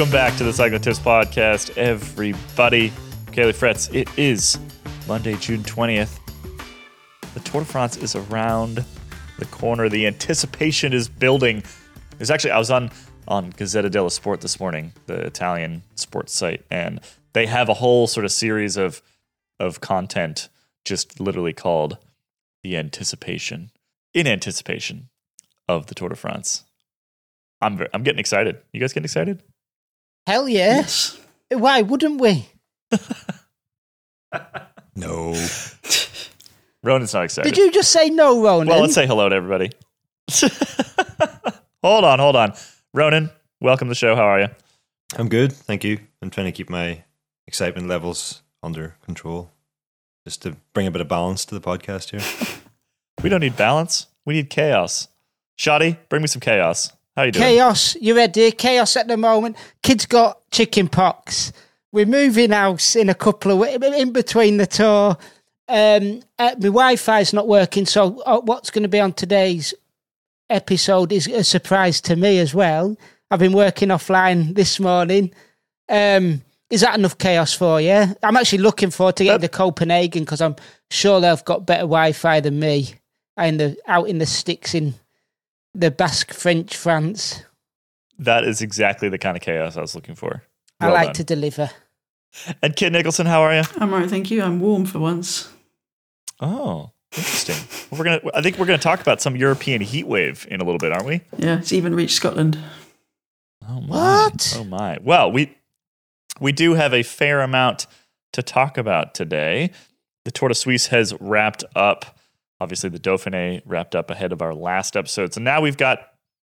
Welcome back to the Cycling Podcast, everybody. Caley Fretz, it is Monday, June 20th. The Tour de France is around the corner. The anticipation is building. There's actually, I was on, on Gazzetta dello Sport this morning, the Italian sports site, and they have a whole sort of series of, of content just literally called The Anticipation, in anticipation of the Tour de France. I'm, I'm getting excited. You guys getting excited? Hell yeah. Yes. Why wouldn't we? No. Ronan's not excited. Did you just say no, Ronan? Well, let's say hello to everybody. hold on, hold on. Ronan, welcome to the show. How are you? I'm good, thank you. I'm trying to keep my excitement levels under control. Just to bring a bit of balance to the podcast here. We don't need balance. We need chaos. Shoddy, bring me some chaos. How you doing? Chaos. You ready? Chaos at the moment. Kids got chicken pox. We're moving house in a couple of weeks, in between the tour. Um, uh, my Wi-Fi's not working, so uh, what's going to be on today's episode is a surprise to me as well. I've been working offline this morning. Um, is that enough chaos for you? I'm actually looking forward to getting to Copenhagen because I'm sure they've got better Wi-Fi than me. In the out in the sticks in the Basque French France. That is exactly the kind of chaos I was looking for. I like done. to deliver. And Kit Nicholson, how are you? I'm all right, thank you. I'm warm for once. Oh, interesting. Well, we're gonna. I think we're gonna talk about some European heat wave in a little bit, aren't we? Yeah, it's even reached Scotland. Oh my. What? Oh my. Well, we we do have a fair amount to talk about today. The Tour de Suisse has wrapped up. Obviously, the Dauphiné wrapped up ahead of our last episode. So now we've got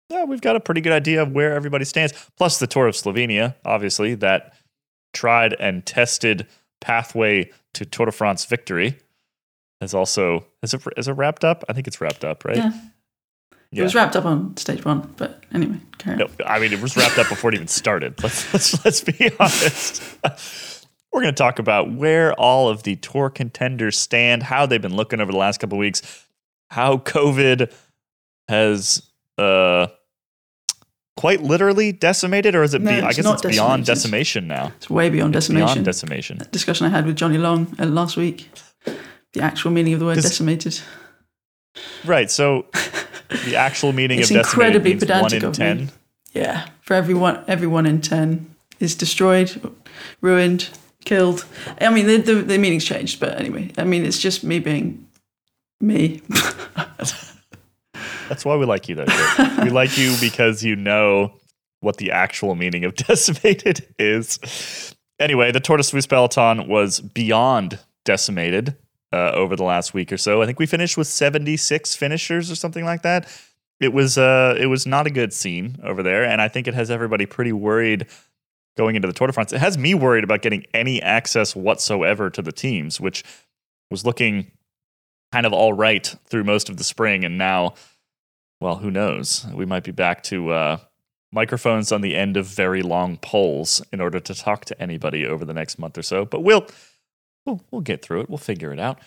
yeah, we've got a pretty good idea of where everybody stands. Plus the Tour of Slovenia, obviously, that tried and tested pathway to Tour de France victory has also is it, is it wrapped up? I think it's wrapped up, right? Yeah. It was wrapped up on stage one, but anyway. No, I mean it was wrapped up before it even started. Let's let's let's be honest. We're going to talk about where all of the tour contenders stand, how they've been looking over the last couple of weeks, how COVID has uh quite literally decimated, or is it? No, be, I guess it's beyond decimation now. It's way beyond It's decimation. beyond decimation. Discussion I had with Johnny Long uh, last week. The actual meaning of the word decimated. Right. So the actual meaning of decimated means one in of me. ten. Yeah, for everyone, everyone in ten is destroyed, ruined, killed. I mean, the, the the meaning's changed, but anyway, I mean, it's just me being me. That's why we like you, though. We like you because you know what the actual meaning of decimated is. Anyway, the tortoise de peloton was beyond decimated uh, over the last week or so. I think we finished with 76 finishers or something like that. It was uh, it was not a good scene over there, and I think it has everybody pretty worried going into the Tour de France. It has me worried about getting any access whatsoever to the teams, which was looking kind of all right through most of the spring, and now well, who knows? We might be back to uh, microphones on the end of very long poles in order to talk to anybody over the next month or so. But we'll we'll, we'll get through it. We'll figure it out.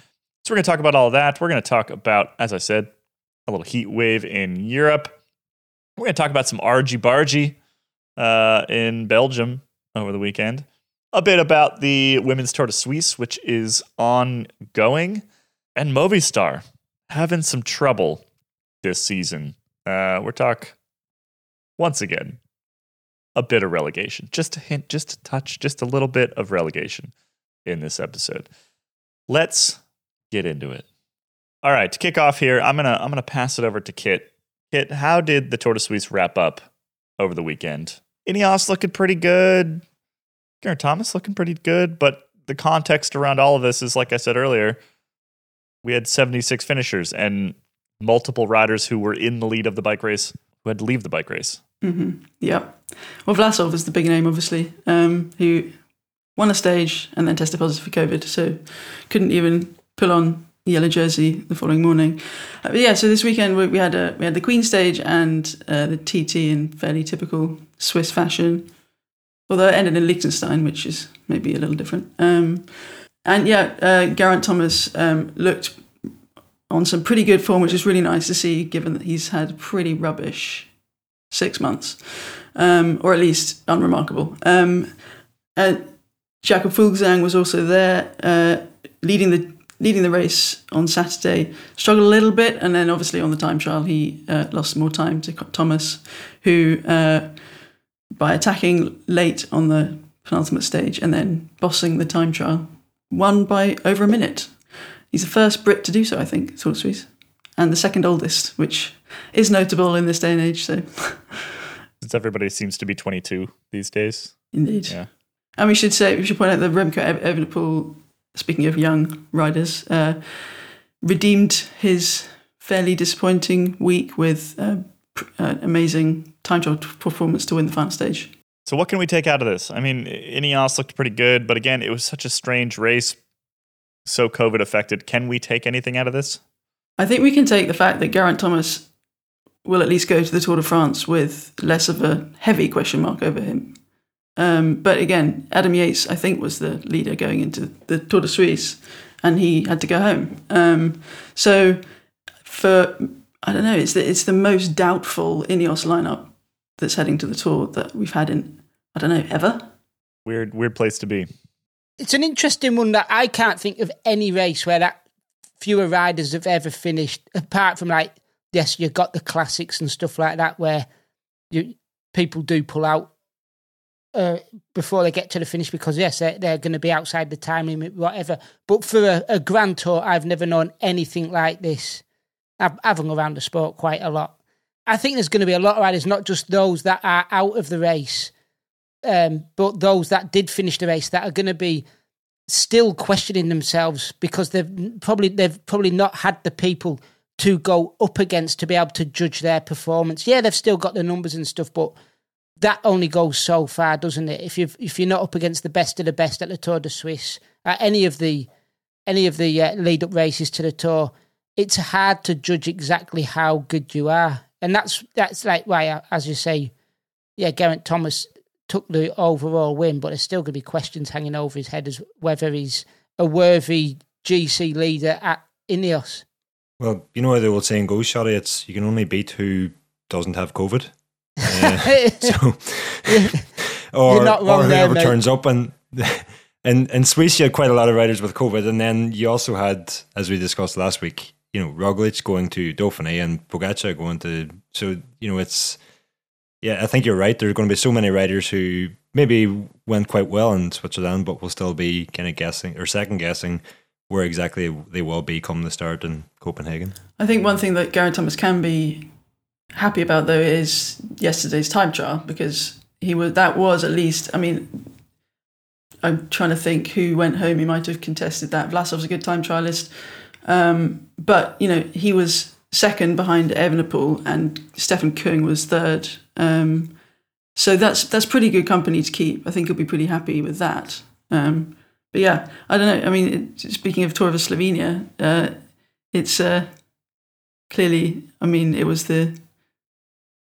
So we're going to talk about all that. We're going to talk about, as I said, a little heat wave in Europe. We're going to talk about some argy bargy uh, in Belgium over the weekend. A bit about the women's Tour de Suisse, which is ongoing, and Movistar having some trouble this season. Uh, we're talk once again a bit of relegation, just a hint, just a touch, just a little bit of relegation in this episode. Let's get into it. All right, to kick off here, I'm gonna I'm gonna pass it over to Kit. Kit, how did the Tour de Suisse wrap up over the weekend? Ineos looking pretty good. Geraint Thomas looking pretty good, but the context around all of this is, like I said earlier, we had 76 finishers and multiple riders who were in the lead of the bike race who had to leave the bike race. hmm Yeah. Well, Vlasov is the big name, obviously, um, who won a stage and then tested positive for COVID, so couldn't even pull on yellow jersey the following morning. Uh, but yeah, so this weekend we, we had a, we had the Queen stage and uh, the TT in fairly typical Swiss fashion, although it ended in Liechtenstein, which is maybe a little different. Um, and yeah, uh, Geraint Thomas um, looked on some pretty good form, which is really nice to see, given that he's had pretty rubbish six months. um, or at least unremarkable. Um, and Jakob Fuglsang was also there, uh, leading the leading the race on Saturday. Struggled a little bit, and then obviously on the time trial he uh, lost more time to Thomas, who uh, by attacking late on the penultimate stage and then bossing the time trial, won by over a minute. He's the first Brit to do so, I think, de Suisse, and the second oldest, which is notable in this day and age. So, since everybody seems to be 22 these days, indeed. Yeah. And we should say, we should point out that Remco Evenepoel, speaking of young riders, uh, redeemed his fairly disappointing week with uh, an amazing time trial performance to win the final stage. So what can we take out of this? I mean, Ineos looked pretty good, but again, it was such a strange race, so COVID affected. Can we take anything out of this? I think we can take the fact that Geraint Thomas will at least go to the Tour de France with less of a heavy question mark over him. Um, but again, Adam Yates, I think, was the leader going into the Tour de Suisse, and he had to go home. Um, so for I don't know, it's the, it's the most doubtful Ineos lineup that's heading to the tour that we've had in I don't know ever. Weird, weird place to be. It's an interesting one that I can't think of any race where that fewer riders have ever finished, apart from like yes, you've got the classics and stuff like that where you people do pull out uh, before they get to the finish because yes, they're, they're going to be outside the time limit, whatever. But for a, a grand tour, I've never known anything like this. I've around the sport quite a lot. I think there's going to be a lot of riders, not just those that are out of the race, um, but those that did finish the race that are going to be still questioning themselves because they've probably they've probably not had the people to go up against to be able to judge their performance. Yeah, they've still got the numbers and stuff, but that only goes so far, doesn't it? If you if you're not up against the best of the best at the Tour de Suisse, at any of the any of the uh, lead up races to the Tour, it's hard to judge exactly how good you are and that's that's like why, as you say, yeah, Geraint Thomas took the overall win, but there's still going to be questions hanging over his head as whether he's a worthy GC leader at Ineos. Well, you know how the old saying goes, Shari, it's you can only beat who doesn't have COVID. Uh, so, or, or whoever there, turns up and. And in Swiss, you had quite a lot of riders with COVID, and then you also had, as we discussed last week, you know Roglic going to Dauphiné and Pogacar going to so you know it's yeah I think you're right there's going to be so many riders who maybe went quite well in Switzerland but will still be kind of guessing or second guessing where exactly they will be come the start in Copenhagen. I think one thing that Geraint Thomas can be happy about though is yesterday's time trial because he was that was at least I mean I'm trying to think who went home. He might have contested that. Vlasov's a good time trialist. Um, but you know, he was second behind Evenepoel, and Stefan Kung was third. Um, so that's that's pretty good company to keep. I think he'll be pretty happy with that. Um, but yeah, I don't know. I mean, it, speaking of Tour of Slovenia, uh, it's uh, clearly. I mean, it was the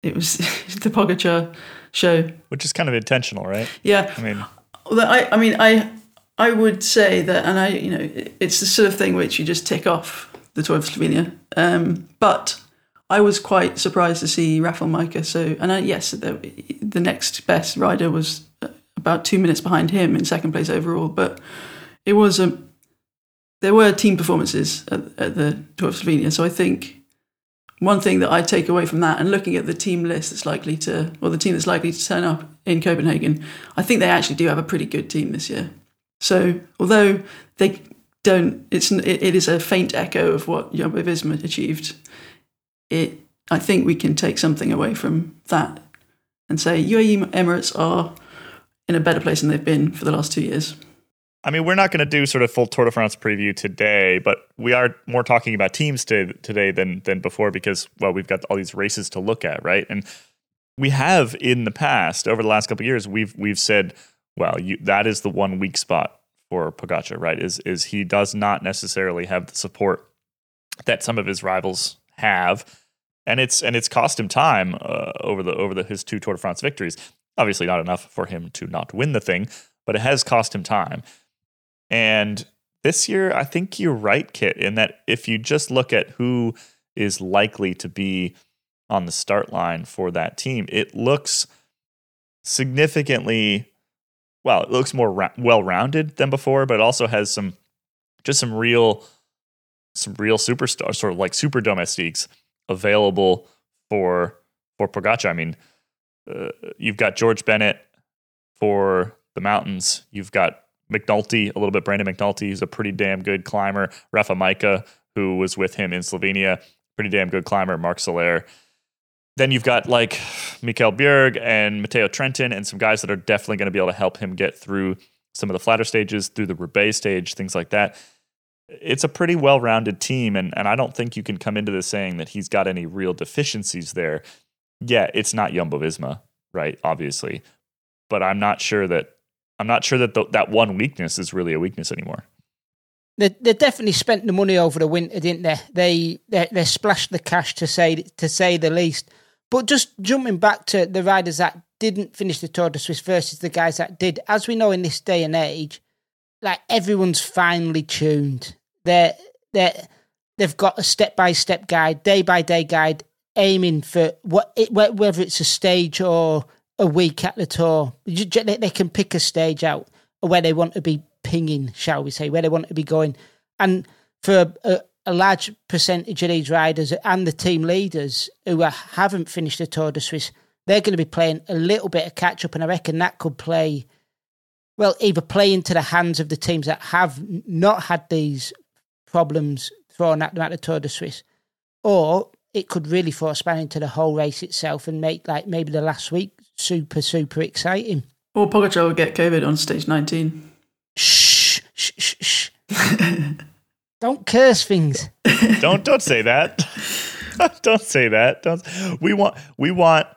it was the Pogacar show, which is kind of intentional, right? Yeah. I mean, I I mean I I would say that, and I, you know, it's the sort of thing which you just tick off the Tour of Slovenia. Um, but I was quite surprised to see Rafał Majka. So, and I, yes, the, the next best rider was about two minutes behind him in second place overall. But it was a, there were team performances at, at the Tour of Slovenia. So I think one thing that I take away from that, and looking at the team list that's likely to, or the team that's likely to turn up in Copenhagen, I think they actually do have a pretty good team this year. So although they don't, it's it, it is a faint echo of what Jumbo Visma achieved. It, I think we can take something away from that and say UAE Emirates are in a better place than they've been for the last two years. I mean, we're not going to do sort of full Tour de France preview today, but we are more talking about teams today than than before because well, we've got all these races to look at, right? And we have in the past over the last couple of years, we've we've said well, you, that is the one weak spot for Pogacar, right? Is is he does not necessarily have the support that some of his rivals have, and it's and it's cost him time uh, over the over the his two Tour de France victories. Obviously, not enough for him to not win the thing, but it has cost him time. And this year, I think you're right, Kit, in that if you just look at who is likely to be on the start line for that team, it looks significantly well, it looks more ra- well-rounded than before, but it also has some just some real some real superstars, sort of like super domestiques available for for Pogacar. I mean, uh, you've got George Bennett for the mountains. You've got McNulty, a little bit Brandon McNulty, who's a pretty damn good climber. Rafa Majka, who was with him in Slovenia, pretty damn good climber. Marc Soler. Then you've got like Mikkel Bjerg and Matteo Trentin and some guys that are definitely going to be able to help him get through some of the flatter stages, through the Roubaix stage, things like that. It's a pretty well rounded team, and, and I don't think you can come into this saying that he's got any real deficiencies there. Yeah, it's not Jumbo Visma, right? Obviously. But I'm not sure that I'm not sure that the, that one weakness is really a weakness anymore. They, they definitely spent the money over the winter, didn't they? They they, they splashed the cash to say to say the least. But just jumping back to the riders that didn't finish the Tour de Suisse versus the guys that did, as we know in this day and age, like everyone's finely tuned. They're they they've got a step by step guide, day by day guide, aiming for what it, whether it's a stage or a week at the tour. They can pick a stage out where they want to be pinging, shall we say, where they want to be going. And for a, a large percentage of these riders and the team leaders who are, haven't finished the Tour de Suisse, they're going to be playing a little bit of catch up. And I reckon that could play, well, either play into the hands of the teams that have not had these problems thrown at them at the Tour de Suisse, or it could really force a span into the whole race itself and make like maybe the last week super, super exciting. Or Pogacar will get COVID on stage 19. Shh, shh, shh, shh. don't curse things. don't don't say that. don't say that. Don't. We want we want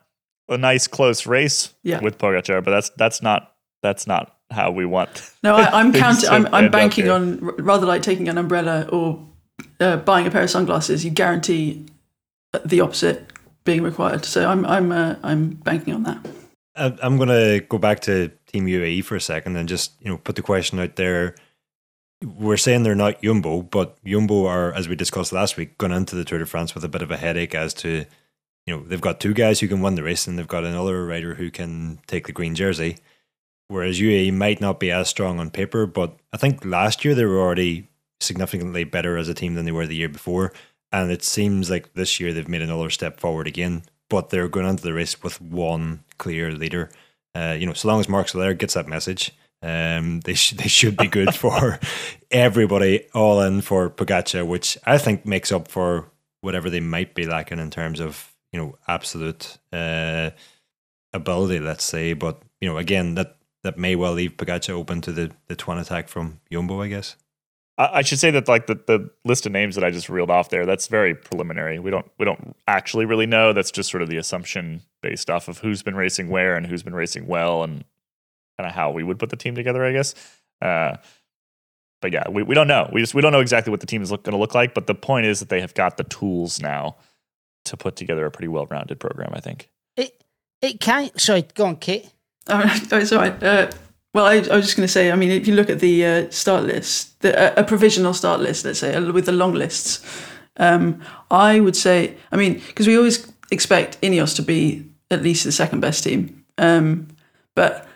a nice close race yeah. with Pogacar, but that's that's not that's not how we want. No, I, am counting. I'm, I'm banking on rather like taking an umbrella or uh, buying a pair of sunglasses. You guarantee the opposite being required. So I'm I'm uh, I'm banking on that. I'm going to go back to Team UAE for a second and just you know put the question out there. We're saying they're not Jumbo, but Jumbo are, as we discussed last week, going into the Tour de France with a bit of a headache as to, you know, they've got two guys who can win the race and they've got another rider who can take the green jersey. Whereas UAE might not be as strong on paper, but I think last year they were already significantly better as a team than they were the year before. And it seems like this year they've made another step forward again, but they're going into the race with one clear leader. Uh, you know, so long as Marc Soler gets that message, um, they sh- they should be good for everybody all in for Pogacar, which I think makes up for whatever they might be lacking in terms of you know absolute uh, ability, let's say. But you know, again, that that may well leave Pogacar open to the the twin attack from Yumbo, I guess. I should say that like the, the list of names that I just reeled off there, that's very preliminary. We don't we don't actually really know. That's just sort of the assumption based off of who's been racing where and who's been racing well and kind of how we would put the team together, I guess. Uh, but yeah, we, we don't know. We just we don't know exactly what the team is going to look like. But the point is that they have got the tools now to put together a pretty well rounded program. I think it it can. Sorry, go on, Kit. Oh, it's all right. Uh, well, I, I, was just going to say, I mean, if you look at the uh, start list, the, a, a, provisional start list, let's say, with the long lists, um, I would say, I mean, because we always expect Ineos to be at least the second best team. Um, but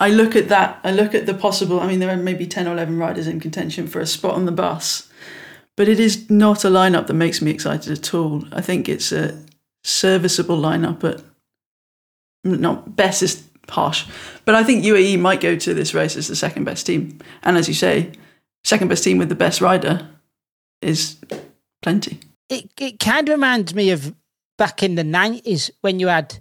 I look at that, I look at the possible, I mean, there are maybe 10 or 11 riders in contention for a spot on the bus, but it is not a lineup that makes me excited at all. I think it's a serviceable lineup at not best is harsh. But I think UAE might go to this race as the second best team. And as you say, second best team with the best rider is plenty. It, it kind of reminds me of back in the 90s when you had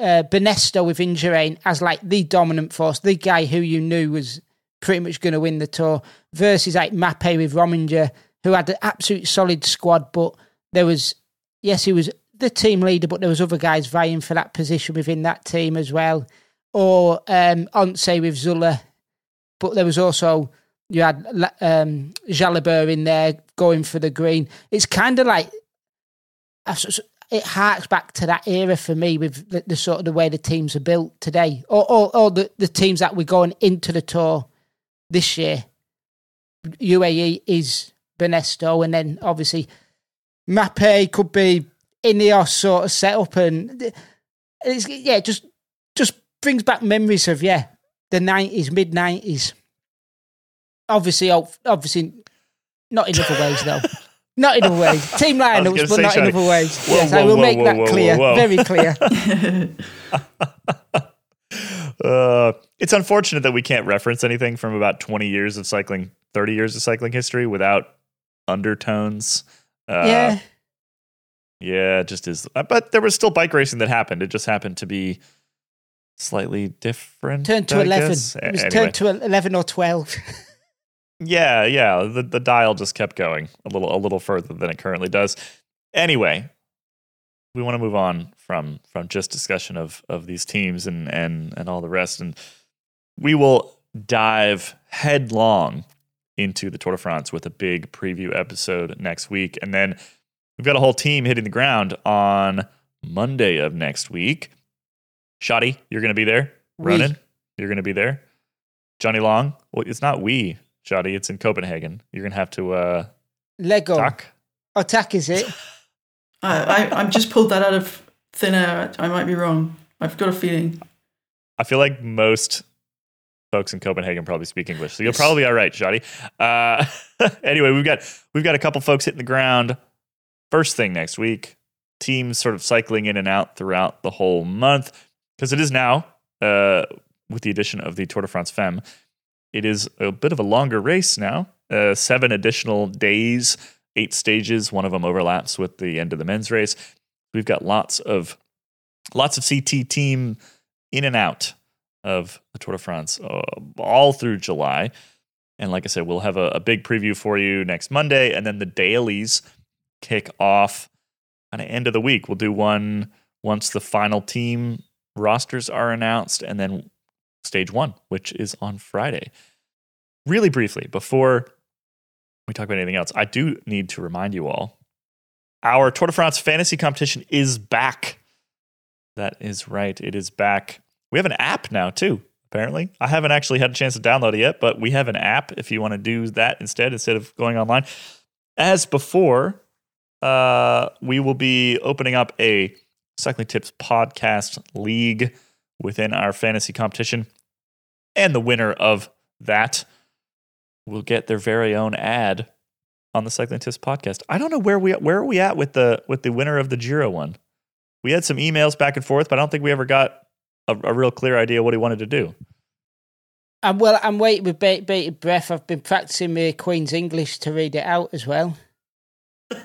uh, Banesto with Indurain as like the dominant force, the guy who you knew was pretty much going to win the tour, versus like Mapei with Rominger, who had an absolute solid squad, but there was, yes, he was the team leader, but there was other guys vying for that position within that team as well. Or um, Once with Zülle, but there was also you had um, Jalabert in there going for the green. It's kind of like it harks back to that era for me with the, the, sort of the way the teams are built today, or or, or the, the teams that we're going into the tour this year. UAE is Banesto, and then obviously Mapei could be Ineos sort of setup, and it's yeah, just just brings back memories of yeah the nineties, mid nineties. Obviously, oh, obviously, not in other ways though. Not in other ways. Team lineups, but not Shani, in other ways. Whoa, yes, whoa, I will whoa, make that clear. Very clear. uh, it's unfortunate that we can't reference anything from about 20 years of cycling, 30 years of cycling history without undertones. Uh, yeah. Yeah, it just is. Uh, but there was still bike racing that happened. It just happened to be slightly different. Turned to I 11. Guess. It was anyway. turned to 11 or 12. yeah, yeah. The, the dial just kept going a little, a little further than it currently does. Anyway, we want to move on from from just discussion of of these teams and and and all the rest and we will dive headlong into the Tour de France with a big preview episode next week and then we've got a whole team hitting the ground on Monday of next week. Shotty, you're going to be there. Oui. Ronan, you're going to be there. Johnny Long, well, it's not we, Shotty. It's in Copenhagen. You're going to have to uh, Lego. Attack. Attack is it? I, I I've just pulled that out of thin air. I might be wrong. I've got a feeling. I feel like most folks in Copenhagen probably speak English, so you'll probably be all right, Shotty. Uh, anyway, we've got we've got a couple folks hitting the ground. First thing next week, teams sort of cycling in and out throughout the whole month because it is now uh, with the addition of the Tour de France Femme. It is a bit of a longer race now, uh, seven additional days eight stages. One of them overlaps with the end of the men's race. We've got lots of lots of CT team in and out of the Tour de France uh, all through July. And like I said, we'll have a, a, big preview for you next Monday, and then the dailies kick off kind of end of the week. We'll do one once the final team rosters are announced, and then stage one, which is on Friday. Really briefly, before we talk about anything else, I do need to remind you all our Tour de France fantasy competition is back. That is right. It is back. We have an app now, too, apparently. I haven't actually had a chance to download it yet, but we have an app if you want to do that instead, instead of going online. As before, uh, we will be opening up a Cycling Tips podcast league within our fantasy competition. And the winner of that will get their very own ad on the Cycling Tips podcast. I don't know where we where are we at with the with the winner of the Giro one. We had some emails back and forth, but I don't think we ever got a, a real clear idea what he wanted to do. I'm well. I'm waiting with bated breath. I've been practicing my Queen's English to read it out as well.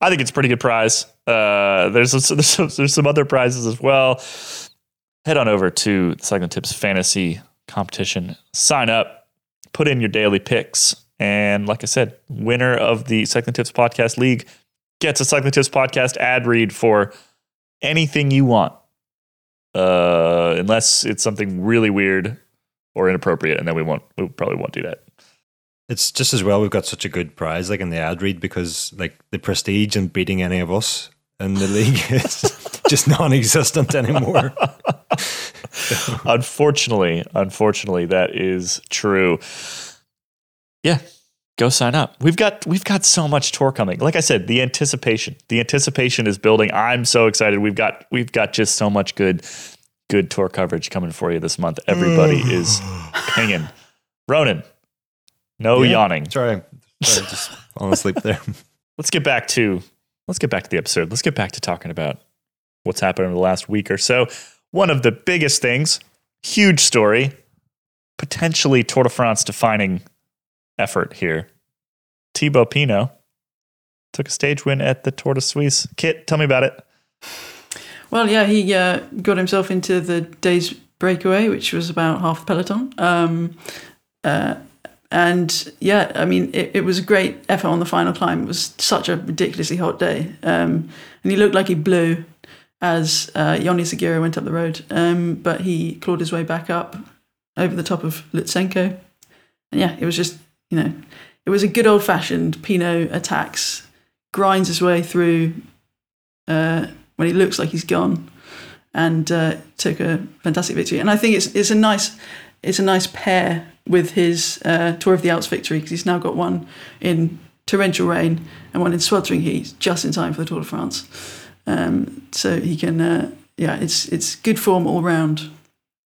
I think it's a pretty good prize. Uh, there's, there's some, there's some other prizes as well. Head on over to Cycling Tips Fantasy competition. Sign up, put in your daily picks, and like I said, winner of the Cycling Tips Podcast League gets a Cycling Tips Podcast ad read for anything you want, uh, unless it's something really weird or inappropriate, and then we won't. We probably won't do that. It's just as well we've got such a good prize like in the ad read because like the prestige and beating any of us in the league is just non-existent anymore. unfortunately, unfortunately, that is true. Yeah, go sign up. We've got we've got so much tour coming. Like I said, the anticipation, the anticipation is building. I'm so excited. We've got we've got just so much good good tour coverage coming for you this month. Everybody is pinging. Ronan, no yeah, yawning. Sorry, sorry just falling asleep there. Let's get back to let's get back to the episode. Let's get back to talking about what's happened in the last week or so one of the biggest things, huge story, potentially Tour de France defining effort here. Thibaut Pinot took a stage win at the Tour de Suisse. Kit, tell me about it. Well, yeah, he uh, got himself into the day's breakaway, which was about half the peloton. Um, uh, and yeah, I mean, it, it, was a great effort on the final climb. It was such a ridiculously hot day. Um, and he looked like he blew as uh, Ion Izagirre went up the road. Um, but he clawed his way back up over the top of Lutsenko. And yeah, it was just, you know, it was a good old fashioned Pinot attacks, grinds his way through uh, when he looks like he's gone and uh, took a fantastic victory. And I think it's, it's a nice, it's a nice pair with his uh, Tour of the Alps victory because he's now got one in torrential rain and one in sweltering heat just in time for the Tour de France. Um, so he can uh, yeah, it's it's good form all round,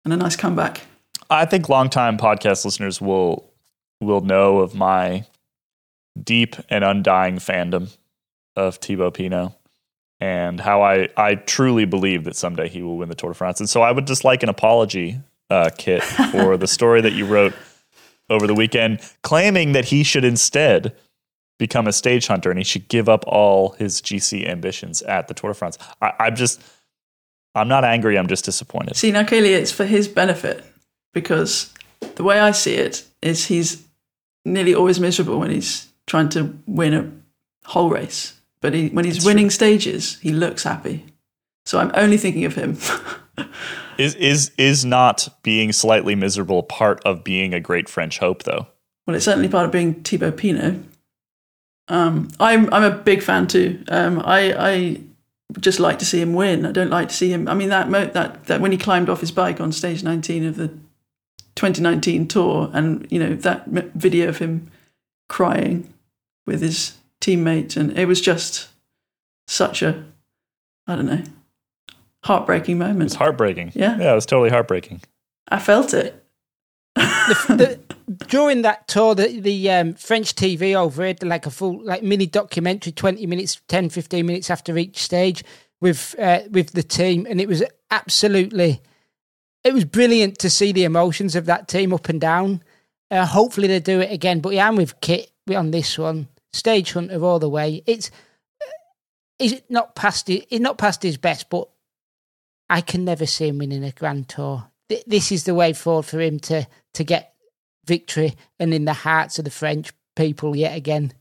and a nice comeback. I think longtime podcast listeners will will know of my deep and undying fandom of Thibaut Pinot and how I, I truly believe that someday he will win the Tour de France. And so I would just like an apology uh, kit for the story that you wrote over the weekend, claiming that he should instead become a stage hunter and he should give up all his GC ambitions at the Tour de France. I, I'm just, I'm not angry. I'm just disappointed. See, now, Caley, it's for his benefit because the way I see it is he's nearly always miserable when he's trying to win a whole race. But he, when he's That's winning true. stages, he looks happy. So I'm only thinking of him. is is is not being slightly miserable part of being a great French hope, though? Well, it's certainly part of being Thibaut Pinot. Um, I'm I'm a big fan too. Um, I I just like to see him win. I don't like to see him. I mean that mo- that that when he climbed off his bike on stage 19 of the 2019 tour, and you know that video of him crying with his teammate, and it was just such a, I don't know, heartbreaking moment. It's heartbreaking. Yeah, yeah, it was totally heartbreaking. I felt it. the, the, during that tour, the, the um, French TV over it, like a full like mini documentary, twenty minutes, 10, 15 minutes after each stage with uh, with the team, and it was absolutely, it was brilliant to see the emotions of that team up and down. Uh, hopefully they do it again, but yeah, I'm with Kit on this one stage hunter all the way. It's is it not past his, not past his best, but I can never see him winning a Grand Tour. This is the way forward for him to to get victory and in the hearts of the French people yet again.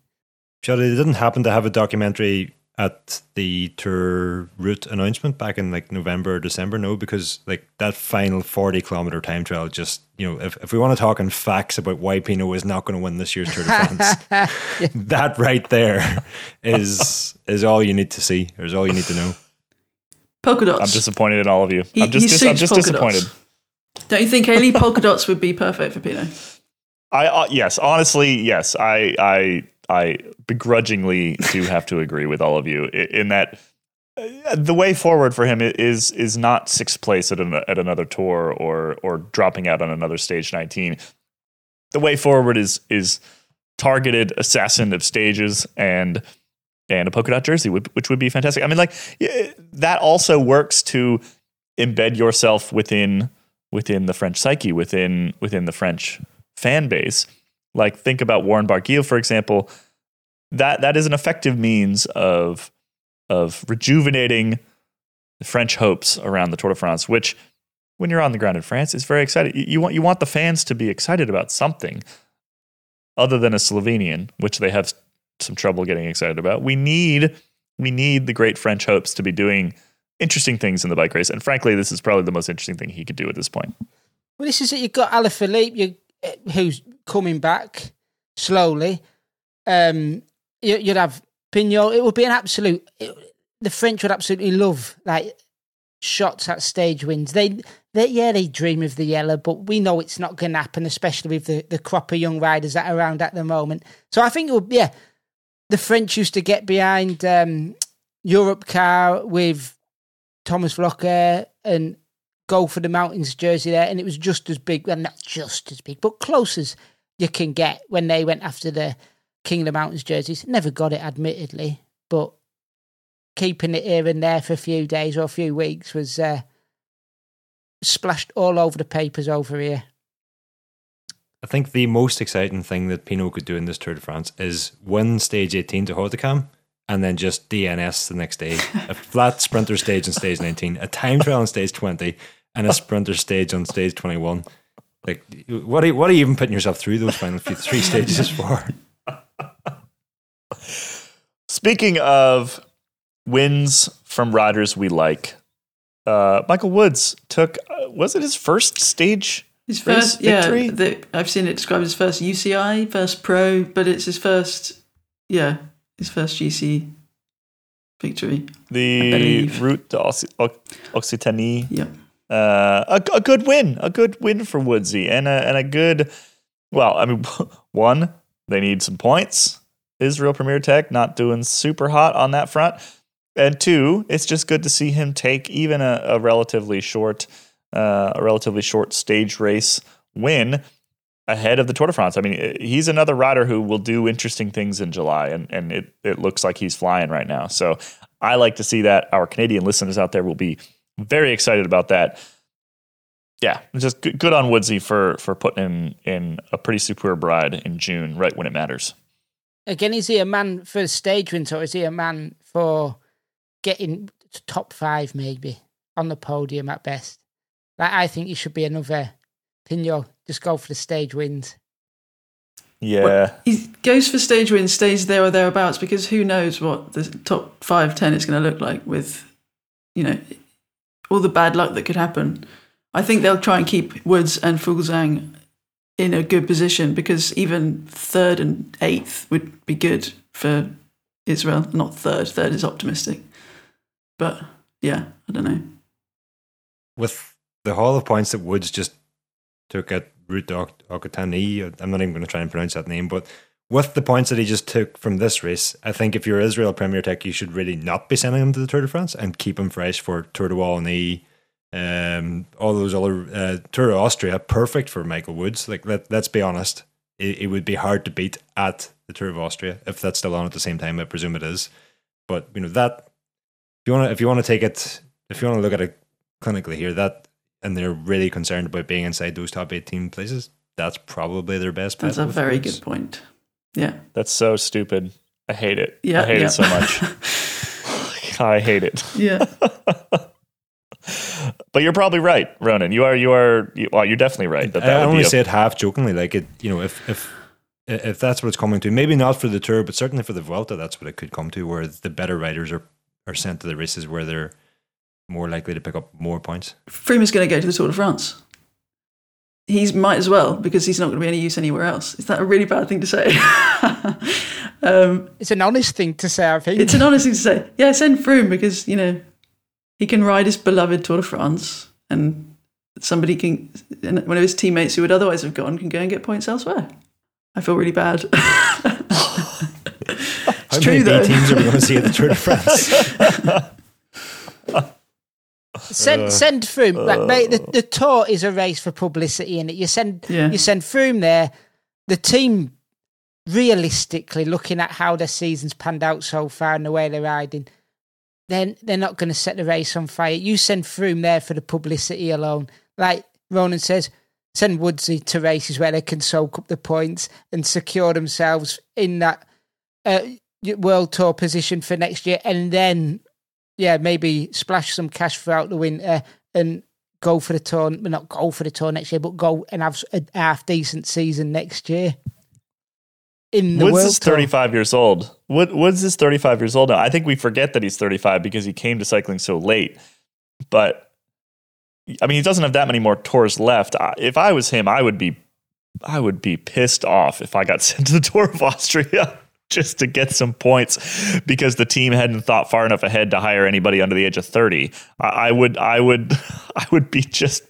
Charlie, they didn't happen to have a documentary at the tour route announcement back in like November or December? No, because like that final 40 kilometer time trial just, you know, if, if we want to talk in facts about why Pinot is not going to win this year's Tour de France, yeah. that right there is is all you need to see. Is all you need to know. Polka dots. I'm disappointed in all of you. He, I'm just, dis- I'm just disappointed. Dots. Don't you think Haley polka dots would be perfect for Pinot? I uh, yes, honestly, yes. I I I begrudgingly do have to agree with all of you in that uh, the way forward for him is is not sixth place at an, at another tour or or dropping out on another stage 19. The way forward is is targeted assassin of stages and and a polka dot jersey, which would be fantastic. I mean, like that also works to embed yourself within within the French psyche, within within the French fan base. Like think about Warren Barguil, for example. That that is an effective means of of rejuvenating the French hopes around the Tour de France, which when you're on the ground in France is very exciting. You, you want you want the fans to be excited about something other than a Slovenian, which they have some trouble getting excited about. We need we need the great French hopes to be doing interesting things in the bike race, and frankly, this is probably the most interesting thing he could do at this point. Well, this is it. You've got Alaphilippe, you who's coming back slowly. Um, you, would have Pinot. It would be an absolute. It, the French would absolutely love like shots at stage wins. They, they, yeah, they dream of the yellow, but we know it's not going to happen, especially with the the crop of young riders that are around at the moment. So I think it would, yeah. The French used to get behind um, Europcar with Thomas Voeckler and go for the mountains jersey there, and it was just as big, well, not just as big, but close as you can get when they went after the King of the Mountains jerseys. Never got it, admittedly, but keeping it here and there for a few days or a few weeks was uh, splashed all over the papers over here. I think the most exciting thing that Pinot could do in this Tour de France is win stage 18 to Hautacam and then just DNS the next day. a flat sprinter stage on stage 19, a time trial on stage 20, and a sprinter stage on stage 21. Like, what are you, what are you even putting yourself through those final few, three stages for? Speaking of wins from riders we like, uh, Michael Woods took, uh, was it his first stage? His first, yeah. The, I've seen it described as first UCI, first pro, but it's his first, yeah, his first GC victory. The Route d'Occitanie. Yeah uh, a, a good win, a good win for Woodsy, and a, and a good. Well, I mean, one they need some points. Israel Premier Tech not doing super hot on that front, and two, it's just good to see him take even a, a relatively short, uh, a relatively short stage race win ahead of the Tour de France. I mean, he's another rider who will do interesting things in July, and and it it looks like he's flying right now. So I like to see that. Our Canadian listeners out there will be very excited about that. Yeah, just good on Woodsy for for putting in in a pretty superb ride in June, right when it matters. Again, is he a man for stage wins, or is he a man for getting top five, maybe on the podium at best? Like, I think he should be another Pinot. Just go for the stage wins. Yeah. Well, he goes for stage wins, stays there or thereabouts because who knows what the top five, ten is going to look like with, you know, all the bad luck that could happen. I think they'll try and keep Woods and Fuglsang in a good position because even third and eighth would be good for Israel. Not third, third is optimistic. But yeah, I don't know. With the haul of points that Woods just took at Route Occitanie, I'm not even going to try and pronounce that name, but with the points that he just took from this race, I think if you're Israel Premier Tech, you should really not be sending him to the Tour de France and keep him fresh for Tour de Wallonie, um, all those other uh, Tour of Austria, perfect for Michael Woods. Like let let's be honest, it, it would be hard to beat at the Tour of Austria if that's still on at the same time. I presume it is, but you know that if you want to if you want to take it if you want to look at it clinically here, that and they're really concerned about being inside those top eighteen places. That's probably their best. That's a very Woods. good point. Yeah. That's so stupid. I hate it. Yeah. I hate yeah. it so much. I hate it. Yeah. but you're probably right, Ronan. You are. You are. You, well, you're definitely right. That, that I only a, say it half jokingly, like it. You know, if if if that's what it's coming to, maybe not for the tour, but certainly for the Vuelta, that's what it could come to, where the better riders are are sent to the races where they're more likely to pick up more points. Froome is going to go to the Tour de France he might as well because he's not going to be any use anywhere else. Is that a really bad thing to say? um, it's an honest thing to say, I think. It's an honest thing to say. Yeah, send Froome because, you know, he can ride his beloved Tour de France and somebody can, one of his teammates who would otherwise have gone can go and get points elsewhere. I feel really bad. it's How true, many though. teams are we going to see at the Tour de France? Send uh, send Froome. Like, mate, the, the tour is a race for publicity, and you send yeah. you send Froome there. The team, realistically, looking at how their season's panned out so far and the way they're riding, then they're not going to set the race on fire. You send Froome there for the publicity alone. Like Ronan says, send Woodsy to races where they can soak up the points and secure themselves in that uh, World Tour position for next year, and then yeah, maybe splash some cash throughout the winter and go for the tour. Not go for the tour next year, but go and have a half decent season next year. In the Woods is 35 tour. years old. Woods is 35 years old now. I think we forget that he's 35 because he came to cycling so late. But I mean, he doesn't have that many more tours left. If I was him, I would be, I would be pissed off if I got sent to the Tour of Austria just to get some points because the team hadn't thought far enough ahead to hire anybody under the age of 30. I, would I would I would be just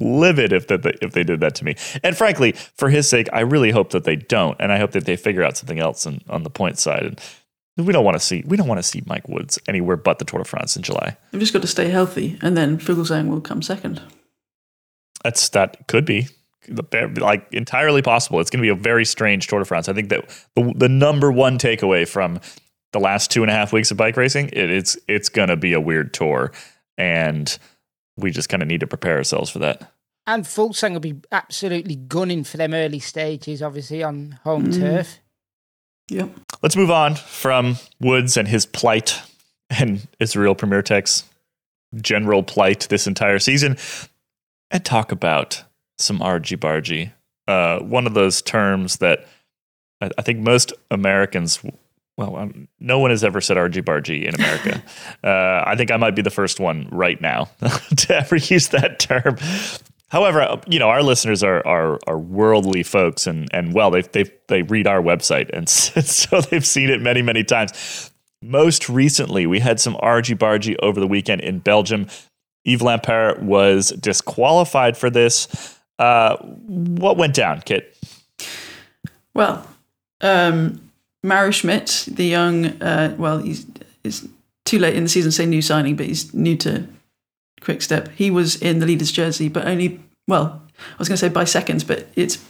livid if that if they did that to me. And frankly, for his sake, I really hope that they don't and I hope that they figure out something else in, on the point side. And we don't want to see we don't want to see Mike Woods anywhere but the Tour de France in July. We've just got to stay healthy and then Fuglsang will come second. That's that could be like entirely possible. It's going to be a very strange Tour de France. I think that the, the number one takeaway from the last two and a half weeks of bike racing, it, it's it's going to be a weird tour, and we just kind of need to prepare ourselves for that. And Fuglsang will be absolutely gunning for them early stages, obviously on home mm. turf. Yep. Let's move on from Woods and his plight and Israel Premier Tech's general plight this entire season, and talk about some argy bargy. Uh, one of those terms that I, I think most Americans, well, um, no one has ever said argy bargy in America. uh, I think I might be the first one right now to ever use that term. However, uh, you know our listeners are are, are worldly folks, and and well, they they they read our website, and so they've seen it many many times. Most recently, we had some argy bargy over the weekend in Belgium. Yves Lampaert was disqualified for this. Uh, what went down, Kit? Well, um, Mauro Schmid, the young, uh, well, he's, he's too late in the season to say new signing, but he's new to Quick Step. He was in the leader's jersey, but only well, I was going to say by seconds, but it's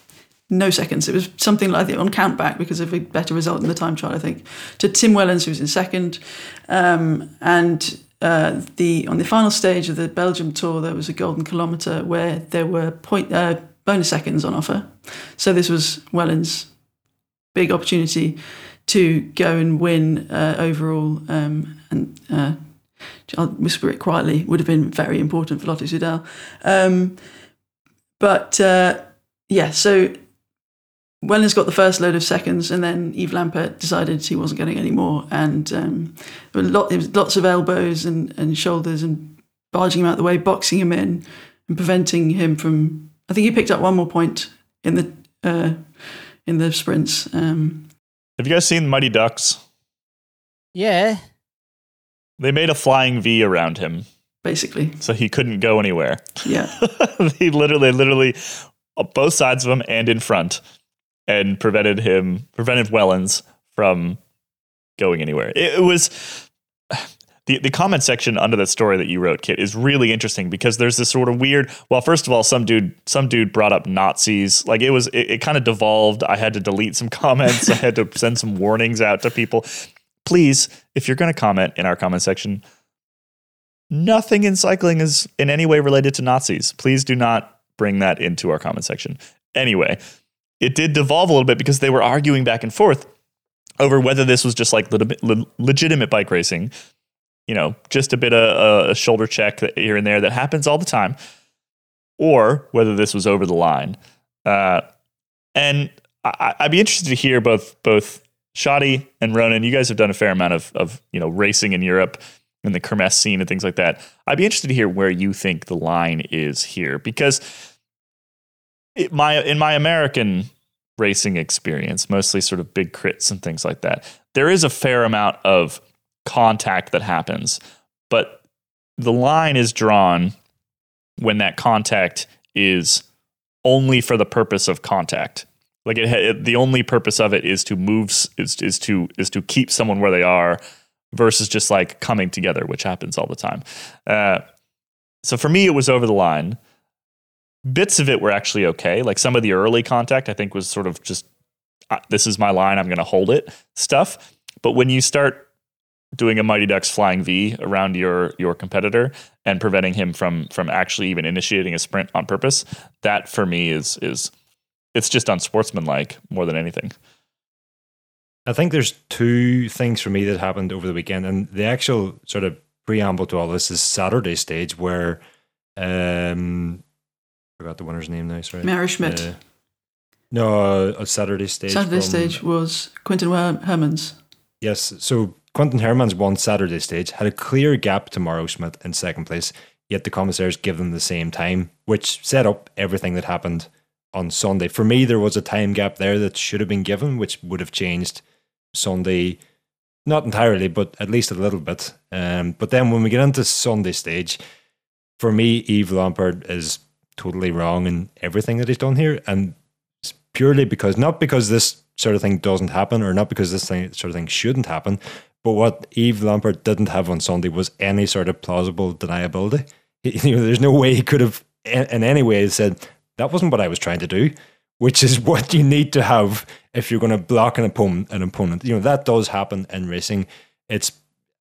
no seconds. It was something like on count back because of a better result in the time trial, I think, to Tim Wellens, who was in second, um, and. Uh, the on the final stage of the Belgium tour, there was a golden kilometre where there were point uh, bonus seconds on offer. So this was Wellens' big opportunity to go and win uh, overall. Um, and uh, I'll whisper it quietly, would have been very important for Lotto Soudal. Um, but uh, yeah, so Wellens got the first load of seconds, and then Yves Lampaert decided he wasn't getting any more. And um, there, lot, there was lots of elbows and, and shoulders and barging him out the way, boxing him in, and preventing him from. I think he picked up one more point in the uh, in the sprints. Um, Have you guys seen the Mighty Ducks? Yeah. They made a flying V around him. Basically. So he couldn't go anywhere. Yeah. he literally, literally, both sides of him and in front, and prevented him, prevented Wellens from going anywhere. It, it was the, the comment section under that story that you wrote, Kit, is really interesting because there's this sort of weird. Well, first of all, some dude some dude brought up Nazis. Like it was, it, it kind of devolved. I had to delete some comments. I had to send some warnings out to people. Please, if you're going to comment in our comment section, nothing in cycling is in any way related to Nazis. Please do not bring that into our comment section. Anyway, it did devolve a little bit because they were arguing back and forth over whether this was just like legitimate bike racing, you know, just a bit of a shoulder check here and there that happens all the time, or whether this was over the line. Uh, and I, would be interested to hear both both Shadi and Ronan. You guys have done a fair amount of of you know racing in Europe in the Kermesse scene and things like that. I'd be interested to hear where you think the line is here because it, my in my American racing experience, mostly sort of big crits and things like that, there is a fair amount of contact that happens, but the line is drawn when that contact is only for the purpose of contact. Like it, it, the only purpose of it is to move is is to is to keep someone where they are versus just like coming together, which happens all the time. Uh, so for me, it was over the line. Bits of it were actually okay. Like some of the early contact, I think was sort of just, uh, this is my line, I'm going to hold it stuff. But when you start doing a Mighty Ducks flying V around your your competitor and preventing him from from actually even initiating a sprint on purpose, that for me is is it's just unsportsmanlike more than anything. I think there's two things for me that happened over the weekend, and the actual sort of preamble to all this is Saturday stage where um forgot the winner's name now. Sorry, Mary Schmidt. Uh, no, a Saturday stage. Saturday stage was Quinten Hermans. Yes, so Quinten Hermans won Saturday stage, had a clear gap to Mauro Schmid in second place. Yet the commissaires give them the same time, which set up everything that happened on Sunday. For me, there was a time gap there that should have been given, which would have changed Sunday, not entirely, but at least a little bit. Um, but then when we get into Sunday stage, for me, Yves Lampaert is totally wrong in everything that he's done here, and purely because not because this sort of thing doesn't happen, or not because this thing, sort of thing shouldn't happen, but what Yves Lampaert didn't have on Sunday was any sort of plausible deniability. You know, there's no way he could have in any way said that wasn't what I was trying to do, which is what you need to have if you're going to block an opponent. An opponent, you know that does happen in racing. It's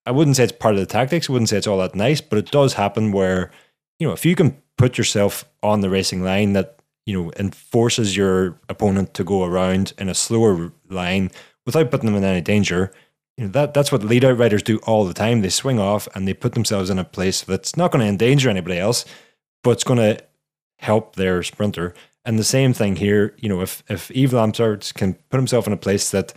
I wouldn't say it's part of the tactics. I wouldn't say it's all that nice, but it does happen where you know if you can put yourself on the racing line that you know enforces your opponent to go around in a slower line without putting them in any danger. You know, that that's what lead out riders do all the time. They swing off and they put themselves in a place that's not going to endanger anybody else, but it's going to help their sprinter. And the same thing here, you know, if if Yves Lampaert can put himself in a place that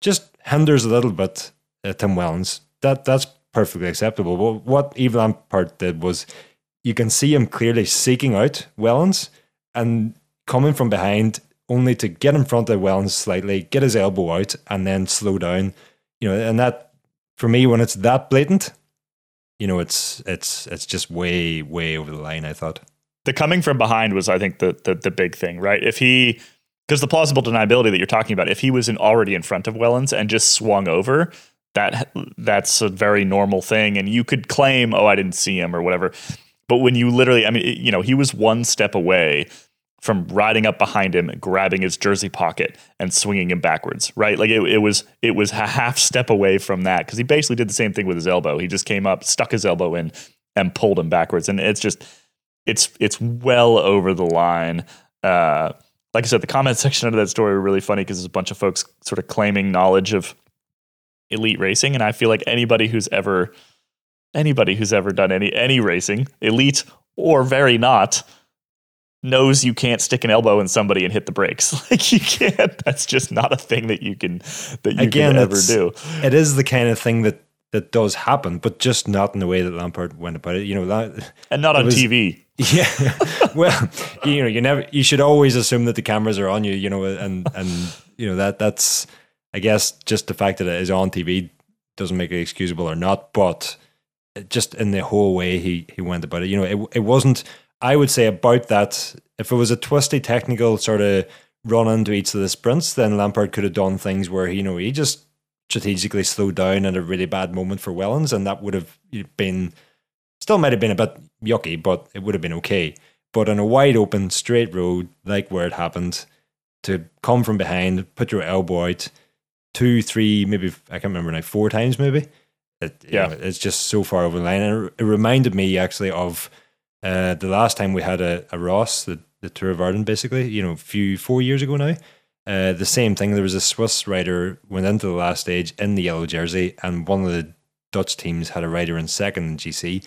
just hinders a little bit uh, Tim Wellens, that that's perfectly acceptable. But what Yves Lampaert did was you can see him clearly seeking out Wellens and coming from behind only to get in front of Wellens slightly, get his elbow out, and then slow down. You know, and that for me, when it's that blatant, you know, it's it's it's just way way over the line. I thought the coming from behind was, I think, the the, the big thing, right? If he because the plausible deniability that you're talking about, if he was in already in front of Wellens and just swung over, that that's a very normal thing and you could claim oh i didn't see him or whatever but when you literally i mean you know he was one step away from riding up behind him grabbing his jersey pocket and swinging him backwards right? Like it, it was it was a half step away from that because he basically did the same thing with his elbow. He just came up stuck his elbow in and pulled him backwards. And it's just it's it's well over the line. Uh like I said, the comment section under that story were really funny because there's a bunch of folks sort of claiming knowledge of elite racing, and I feel like anybody who's ever anybody who's ever done any any racing, elite or very not, knows you can't stick an elbow in somebody and hit the brakes. Like you can't. That's just not a thing that you can that you Again, can ever do. It is the kind of thing that that does happen, but just not in the way that Lampaert went about it. You know that, and not on was, TV. Yeah, well, you know, you never. You should always assume that the cameras are on you. You know, and and you know that that's I guess just the fact that it is on TV doesn't make it excusable or not, but just in the whole way he, he went about it, you know, it, it wasn't, I would say about that, if it was a twisty technical sort of run into each of the sprints, then Lampaert could have done things where, you know, he just strategically slowed down at a really bad moment for Wellens, and that would have been, still might have been a bit yucky, but it would have been okay. But on a wide open, straight road, like where it happened, to come from behind, put your elbow out, two, three, maybe I can't remember now, four times maybe. It, yeah, know, it's just so far over the line, and it reminded me actually of uh, the last time we had a, a Rás, the, the Tour of Ireland, basically. You know, a few four years ago now. Uh, the same thing. There was a Swiss rider went into the last stage in the yellow jersey, and one of the Dutch teams had a rider in second in GC,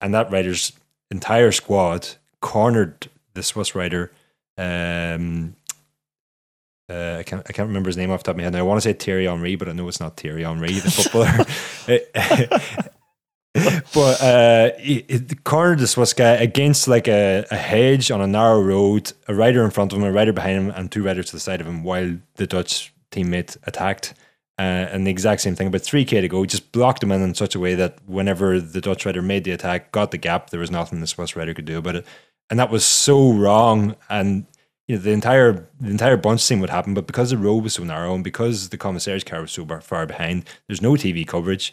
and that rider's entire squad cornered the Swiss rider um, uh, I can't I can't remember his name off the top of my head. Now, I want to say Thierry Henry, but I know it's not Thierry Henry, the footballer. but uh, he, he cornered the Swiss guy against like a, a hedge on a narrow road, a rider in front of him, a rider behind him, and two riders to the side of him while the Dutch teammate attacked. Uh, and the exact same thing, about 3k to go, just blocked him in in such a way that whenever the Dutch rider made the attack, got the gap, there was nothing the Swiss rider could do about it. And that was so wrong. And you know, the entire the entire bunch scene would happen, but because the road was so narrow and because the commissaire's car was so far behind, there's no TV coverage.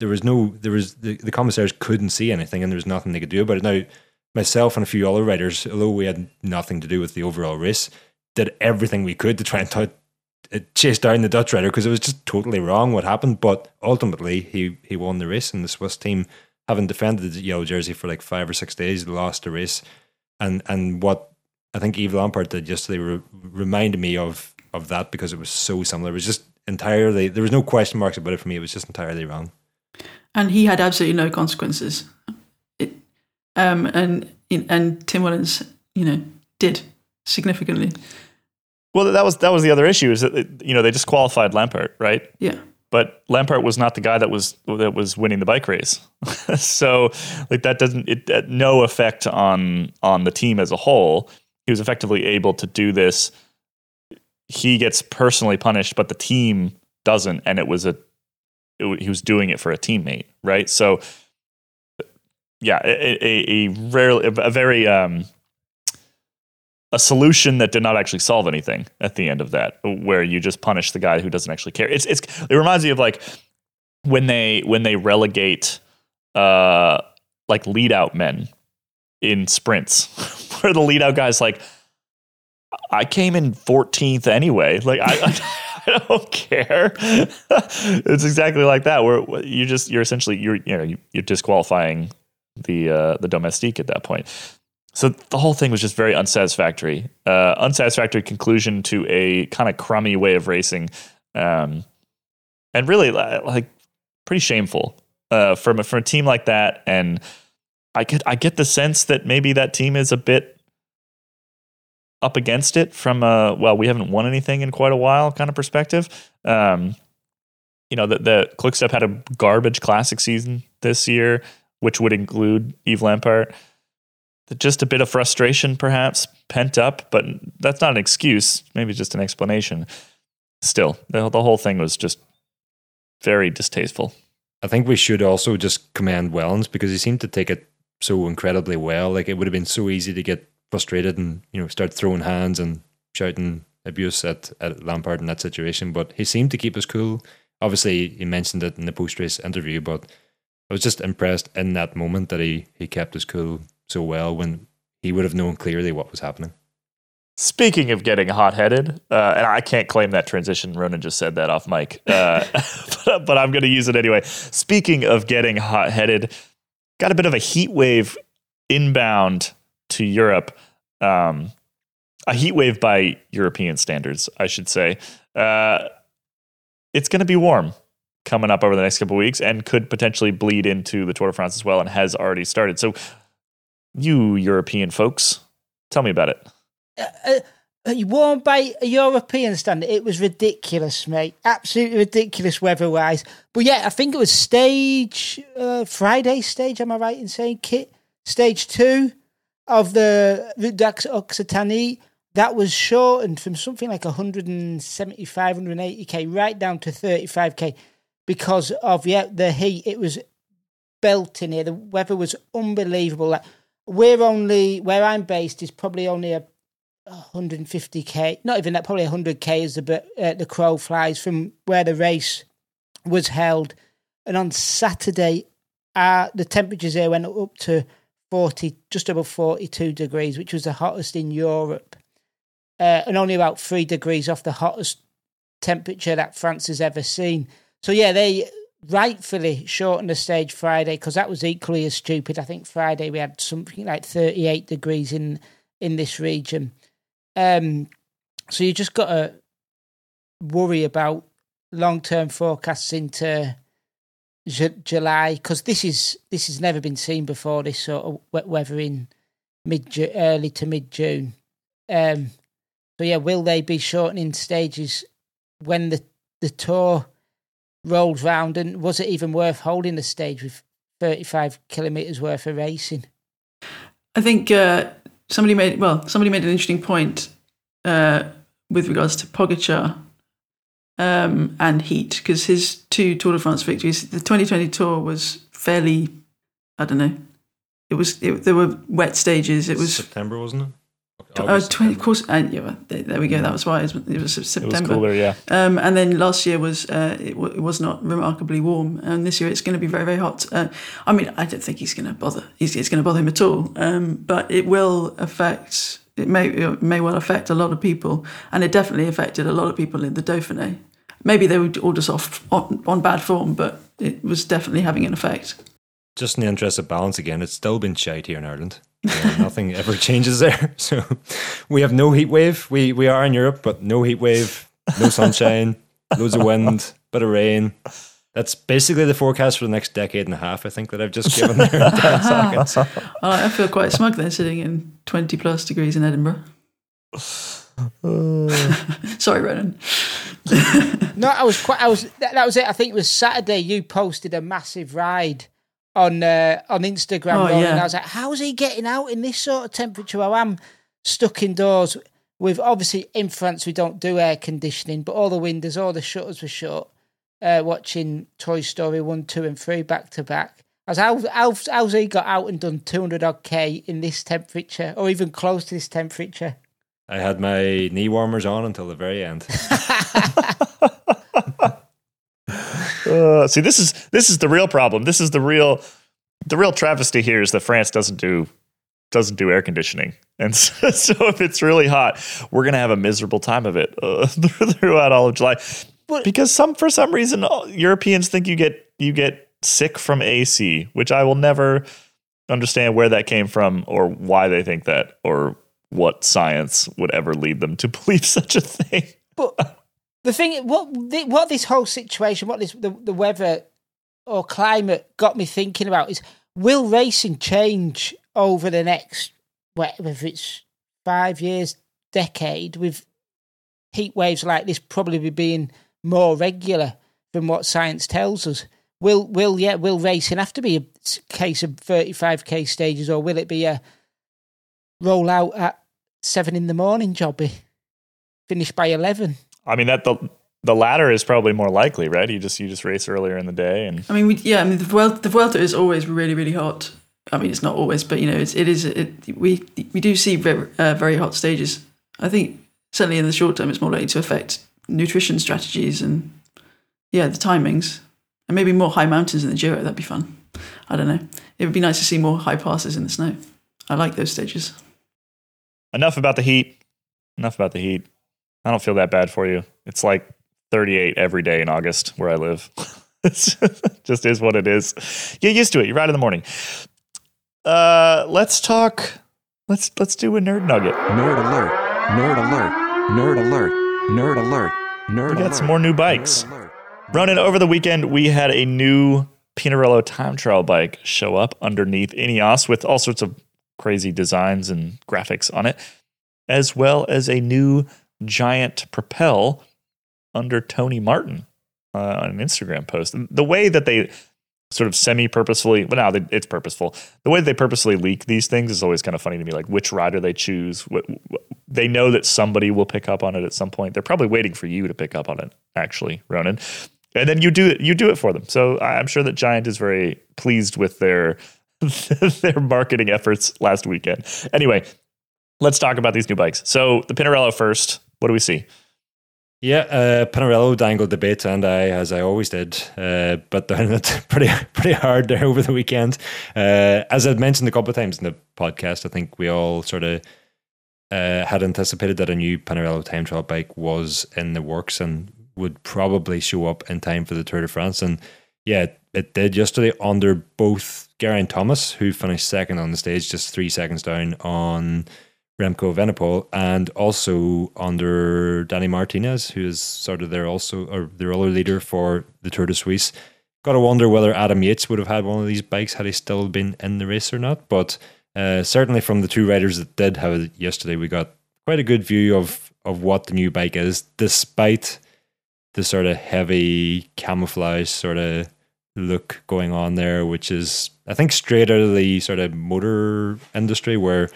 There was no there was the, the commissaires couldn't see anything and there was nothing they could do about it. Now, myself and a few other riders, although we had nothing to do with the overall race, did everything we could to try and t- uh, chase down the Dutch rider because it was just totally wrong what happened. But ultimately, he he won the race, and the Swiss team, having defended the yellow jersey for like five or six days, lost the race. And and what I think Yves Lampaert did yesterday re- reminded me of of that because it was so similar. It was just entirely there was no question marks about it for me. It was just entirely wrong. And he had absolutely no consequences. It, um, and and Tim Wellens, you know, did significantly. Well, that was that was the other issue is that you know they disqualified Lampaert, right? Yeah. But Lampaert was not the guy that was that was winning the bike race, so like that doesn't it had no effect on on the team as a whole he was effectively able to do this. He gets personally punished, but the team doesn't, and it was a it, he was doing it for a teammate, right? So, yeah, a, a, a rarely a very um, a solution that did not actually solve anything at the end of that, where you just punish the guy who doesn't actually care. It's it's it reminds me of like when they when they relegate uh like lead out men in sprints where the lead out guy's like, I came in 14th anyway. Like I, I, don't care. it's exactly like that. Where you just you're essentially you're you know you're disqualifying the uh, the domestique at that point. So the whole thing was just very unsatisfactory. Uh, unsatisfactory conclusion to a kind of crummy way of racing, um, and really like pretty shameful uh, from a, from a team like that. And I get I get the sense that maybe that team is a bit up against it from a well, we haven't won anything in quite a while kind of perspective. Um, you know, the, the Quickstep had a garbage classic season this year, which would include Yves Lampaert. Just a bit of frustration, perhaps pent up, but that's not an excuse. Maybe just an explanation. Still, the, the whole thing was just very distasteful. I think we should also just commend Wellens because he seemed to take it so incredibly well. Like it would have been so easy to get frustrated and you know start throwing hands and shouting abuse at, at Lampaert in that situation. But he seemed to keep his cool. obviously he mentioned it in the post race interview, but I was just impressed in that moment that he he kept his cool so well when he would have known clearly what was happening. Speaking of getting hot headed, uh, and I can't claim that transition. Ronan just said that off mic, uh, but, but, I'm going to use it anyway. Speaking of getting hot headed, got a bit of a heat wave inbound to Europe. Um, a heat wave by European standards, I should say. Uh, it's going to be warm coming up over the next couple weeks and could potentially bleed into the Tour de France as well and has already started. So, you European folks, tell me about it. Uh, warm by a European standard, it was ridiculous, mate. Absolutely ridiculous weather wise. But yeah, I think it was stage uh, Friday stage. Am I right in saying kit stage two of the Route d'Occitanie? That was shortened from something like 175, 180k right down to 35k because of yeah the heat. It was belting here. The weather was unbelievable. Like, we're only where I'm based is probably only a 150k, not even that, probably 100k as the uh, the crow flies from where the race was held. And on Saturday, uh, the temperatures here went up to 40, just above 42 degrees, which was the hottest in Europe, uh, and only about three degrees off the hottest temperature that France has ever seen. So yeah, they rightfully shortened the stage Friday because that was equally as stupid. I think Friday we had something like 38 degrees in in this region. Um, so you just got to worry about long term forecasts into J- July because this is this has never been seen before. This sort of wet weather in mid early to mid June. Um, so yeah, will they be shortening stages when the the tour rolls round? And was it even worth holding the stage with thirty five kilometers worth of racing? I think uh, somebody made well, somebody made an interesting point uh, with regards to Pogacar um, and Heat because his two Tour de France victories, the 2020 Tour was fairly, I don't know, it was it, there were wet stages. It was September, wasn't it? Uh, 20, of course, and yeah, there we go. That was why it was, it was September. It was cooler, yeah. Um, and then last year was uh, it, w- it, was not remarkably warm, and this year it's going to be very very hot. Uh, I mean, I don't think he's going to bother. He's, it's going to bother him at all. Um, but it will affect. It may it may well affect a lot of people, and it definitely affected a lot of people in the Dauphiné. Maybe they were all just off on, on bad form, but it was definitely having an effect. Just in the interest of balance again, it's still been shite here in Ireland. Yeah, nothing ever changes there. So we have no heat wave. We we are in Europe, but no heat wave, no sunshine, loads of wind, bit of rain. That's basically the forecast for the next decade and a half. I think that I've just given there in ten seconds. Oh, I feel quite smug then, sitting in twenty plus degrees in Edinburgh. Sorry, Ronan. no, I was quite. I was. That, that was it. I think it was Saturday. You posted a massive ride on uh, on Instagram, oh, yeah. and I was like, "How's he getting out in this sort of temperature?" I am stuck indoors. With obviously in France we don't do air conditioning, but all the windows, all the shutters were shut. Uh, watching Toy Story one, two, and three back to back. I was how, how how's he got out and done two hundred odd k in this temperature, or even close to this temperature? I had my knee warmers on until the very end. Uh, see, this is this is the real problem. This is the real the real travesty here is that France doesn't do doesn't do air conditioning, and so, so if it's really hot, we're gonna have a miserable time of it uh, throughout all of July. But, because some for some reason Europeans think you get you get sick from AC, which I will never understand where that came from or why they think that or what science would ever lead them to believe such a thing. But the thing, what what this whole situation, what this the, the weather or climate got me thinking about is will racing change over the next whether it's five years, decade, with heat waves like this probably being more regular than what science tells us. Will will yeah will racing have to be a case of thirty five k stages or will it be a roll out at seven in the morning jobby, eh? finish by eleven? I mean that the the latter is probably more likely, right? You just you just race earlier in the day, and I mean, we, yeah, I mean the Vuelta, the Vuelta is always really really hot. I mean, it's not always, but you know, it's, it is. It, we we do see very, uh, very hot stages. I think certainly in the short term, it's more likely to affect nutrition strategies and yeah, the timings, and maybe more high mountains in the Giro. That'd be fun. I don't know. It would be nice to see more high passes in the snow. I like those stages. Enough about the heat. Enough about the heat. I don't feel that bad for you. It's like 38 every day in August where I live. it just is what it is. Get used to it. You're right in the morning. Uh, let's talk. Let's let's do a nerd nugget. Nerd alert! Nerd alert! Nerd alert! Nerd alert! Nerd We got alert! some more new bikes. Running over the weekend, we had a new Pinarello time trial bike show up underneath Ineos with all sorts of crazy designs and graphics on it, as well as a new giant propel under Tony Martin uh, on an Instagram post. The way that they sort of semi-purposefully, well, now it's purposeful. The way that they purposely leak these things is always kind of funny to me. Like which rider they choose, what, what- they know that somebody will pick up on it at some point. They're probably waiting for you to pick up on it, actually, Ronan. And then you do it, you do it for them. So I'm sure that Giant is very pleased with their their marketing efforts last weekend. Anyway, let's talk about these new bikes. So the Pinarello first. What do we see? Yeah, uh, Pinarello dangled the bait, and I, as I always did, uh, but down it pretty pretty hard there over the weekend. Uh, as I've mentioned a couple of times in the podcast, I think we all sort of uh, had anticipated that a new Pinarello time trial bike was in the works and would probably show up in time for the Tour de France. And yeah, it, it did yesterday under both Geraint Thomas, who finished second on the stage, just three seconds down on Remco Evenepoel, and also under Danny Martinez, who is sort of their also or their other leader for the Tour de Suisse. Got to wonder whether Adam Yates would have had one of these bikes had he still been in the race or not. But uh, certainly from the two riders that did have it yesterday, we got quite a good view of of what the new bike is, despite the sort of heavy camouflage sort of look going on there, which is I think straight out of the sort of motor industry where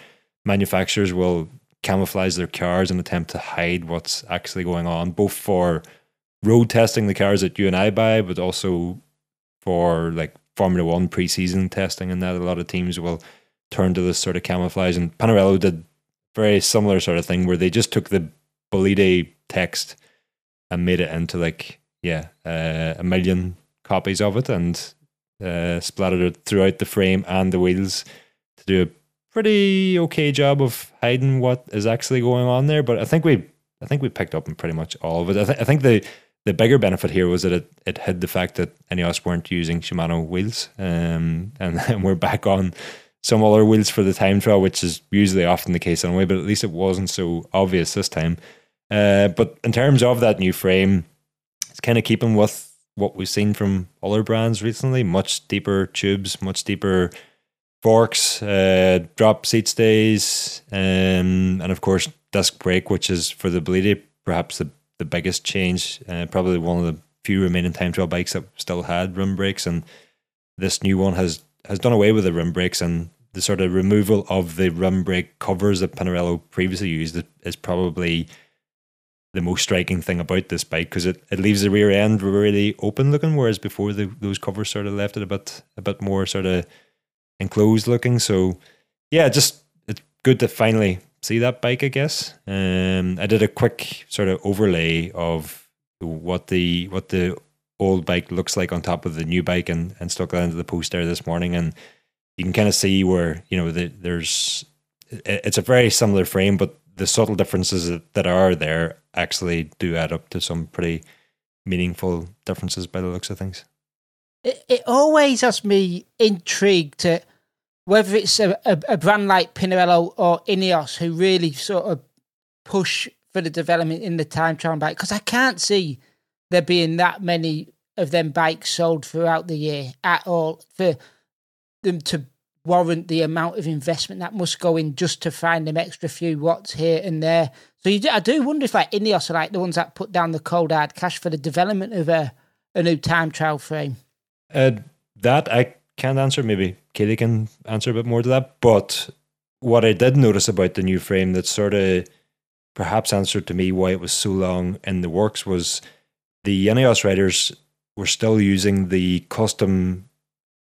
manufacturers will camouflage their cars and attempt to hide what's actually going on, both for road testing the cars that you and I buy, but also for like Formula One preseason testing and that a lot of teams will turn to this sort of camouflage. And Pinarello did very similar sort of thing where they just took the Bolide text and made it into like yeah uh, a million copies of it and uh, splattered it throughout the frame and the wheels to do a pretty okay job of hiding what is actually going on there. But I think we I think we picked up on pretty much all of it. I, th- I think the the bigger benefit here was that it, it hid the fact that any of us weren't using Shimano wheels, um, and, and we're back on some other wheels for the time trial, which is usually often the case anyway. But at least it wasn't so obvious this time. Uh, but in terms of that new frame, it's kind of keeping with what we've seen from other brands recently. Much deeper tubes, much deeper forks, uh, drop seat stays, um, and of course disc brake, which is for the Bolide perhaps the, the biggest change. Uh, probably one of the few remaining time trial bikes that still had rim brakes, and this new one has has done away with the rim brakes and the sort of removal of the rim brake covers that Pinarello previously used is probably the most striking thing about this bike because it, it leaves the rear end really open looking, whereas before the, those covers sort of left it a bit a bit more sort of enclosed looking. So yeah, just it's good to finally see that bike, I guess. Um, I did a quick sort of overlay of what the what the old bike looks like on top of the new bike and, and stuck that into the post there this morning and you can kind of see where you know the, there's it's a very similar frame but the subtle differences that, that are there actually do add up to some pretty meaningful differences by the looks of things It, it always has me intrigued whether it's a, a, a brand like Pinarello or Ineos who really sort of push for the development in the time trial bike because I can't see there being that many of them bikes sold throughout the year at all for them to warrant the amount of investment that must go in just to find them extra few watts here and there. So you do, I do wonder if like Ineos are like the ones that put down the cold hard cash for the development of a, a new time trial frame. Uh, that I can't answer. Maybe Katie can answer a bit more to that. But what I did notice about the new frame that sort of perhaps answered to me why it was so long in the works was the Ineos riders were still using the custom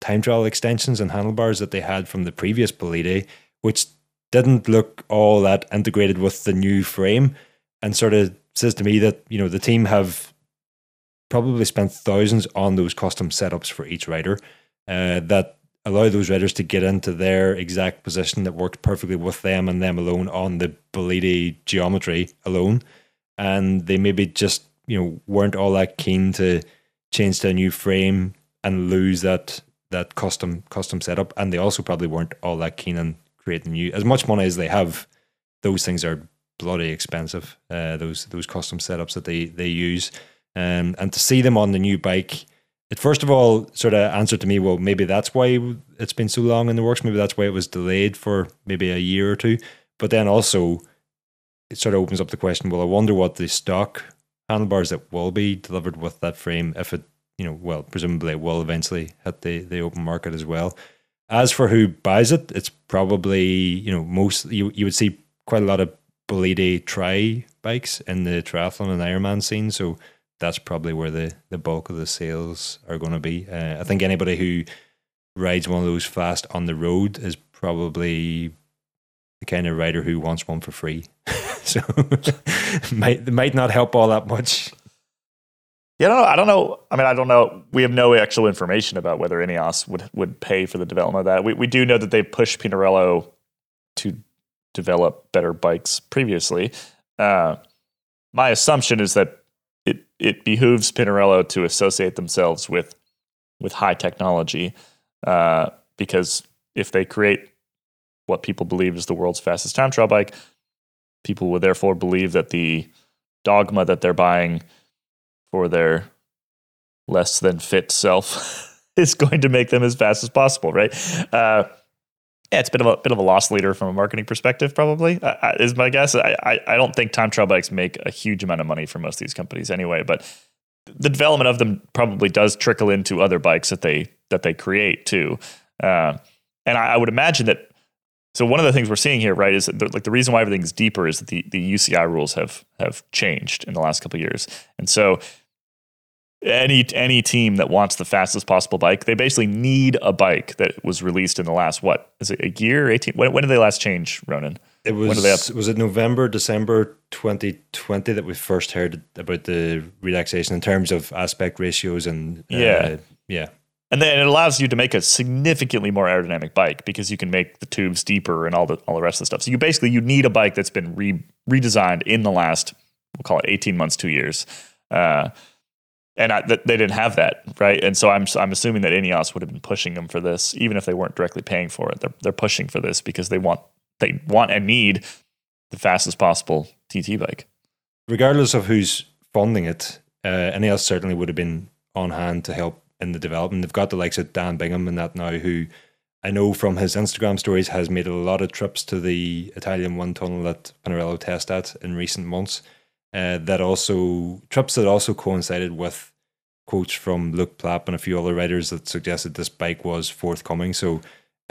time trial extensions and handlebars that they had from the previous Bolide, which didn't look all that integrated with the new frame and sort of says to me that you know the team have probably spent thousands on those custom setups for each rider uh, that allow those riders to get into their exact position that worked perfectly with them and them alone on the Bolide geometry alone. And they maybe just, you know, weren't all that keen to change to a new frame and lose that that custom custom setup. And they also probably weren't all that keen on creating new as much money as they have, those things are bloody expensive. Uh, those those custom setups that they they use. Um, and to see them on the new bike it first of all sort of answered to me, well, maybe that's why it's been so long in the works. Maybe that's why it was delayed for maybe a year or two. But then also, it sort of opens up the question, well, I wonder what the stock handlebars that will be delivered with that frame, if it, you know, well, presumably it will eventually hit the, the open market as well. As for who buys it, it's probably, you know, most, you, you would see quite a lot of Bolide tri bikes in the triathlon and Ironman scene. So that's probably where the, the bulk of the sales are going to be. Uh, I think anybody who rides one of those fast on the road is probably the kind of rider who wants one for free. so might might not help all that much. Yeah, know, I don't know. I mean, I don't know. We have no actual information about whether Ineos would would pay for the development of that. We we do know that they pushed Pinarello to develop better bikes previously. Uh, my assumption is that it behooves Pinarello to associate themselves with with high technology uh, because if they create what people believe is the world's fastest time trial bike, people will therefore believe that the dogma that they're buying for their less than fit self is going to make them as fast as possible, right? Uh, yeah, it's a bit of a bit of a loss leader from a marketing perspective, probably uh, is my guess. I, I, I don't think time trial bikes make a huge amount of money for most of these companies anyway, but the development of them probably does trickle into other bikes that they that they create too. Uh, and I, I, would imagine that. So one of the things we're seeing here, right, is that the, like the reason why everything's deeper is that the, the UCI rules have have changed in the last couple years, and so any any team that wants the fastest possible bike, they basically need a bike that was released in the last what is it a year eighteen? When, when did they last change, Ronan? It was was it November December 2020 that we first heard about the relaxation in terms of aspect ratios and uh, yeah yeah. And then it allows you to make a significantly more aerodynamic bike because you can make the tubes deeper and all the all the rest of the stuff. So you basically you need a bike that's been re, redesigned in the last we'll call it 18 months, two years. Uh, and I, th- they didn't have that, right? And so I'm I'm assuming that Ineos would have been pushing them for this, even if they weren't directly paying for it. They're they're pushing for this because they want they want and need the fastest possible TT bike. Regardless of who's funding it, uh, Ineos certainly would have been on hand to help in the development. They've got the likes of Dan Bigham and that now, who I know from his Instagram stories has made a lot of trips to the Italian wind tunnel that Pinarello test at in recent months. Uh, that also trips that also coincided with quotes from Luke Plapp and a few other writers that suggested this bike was forthcoming. So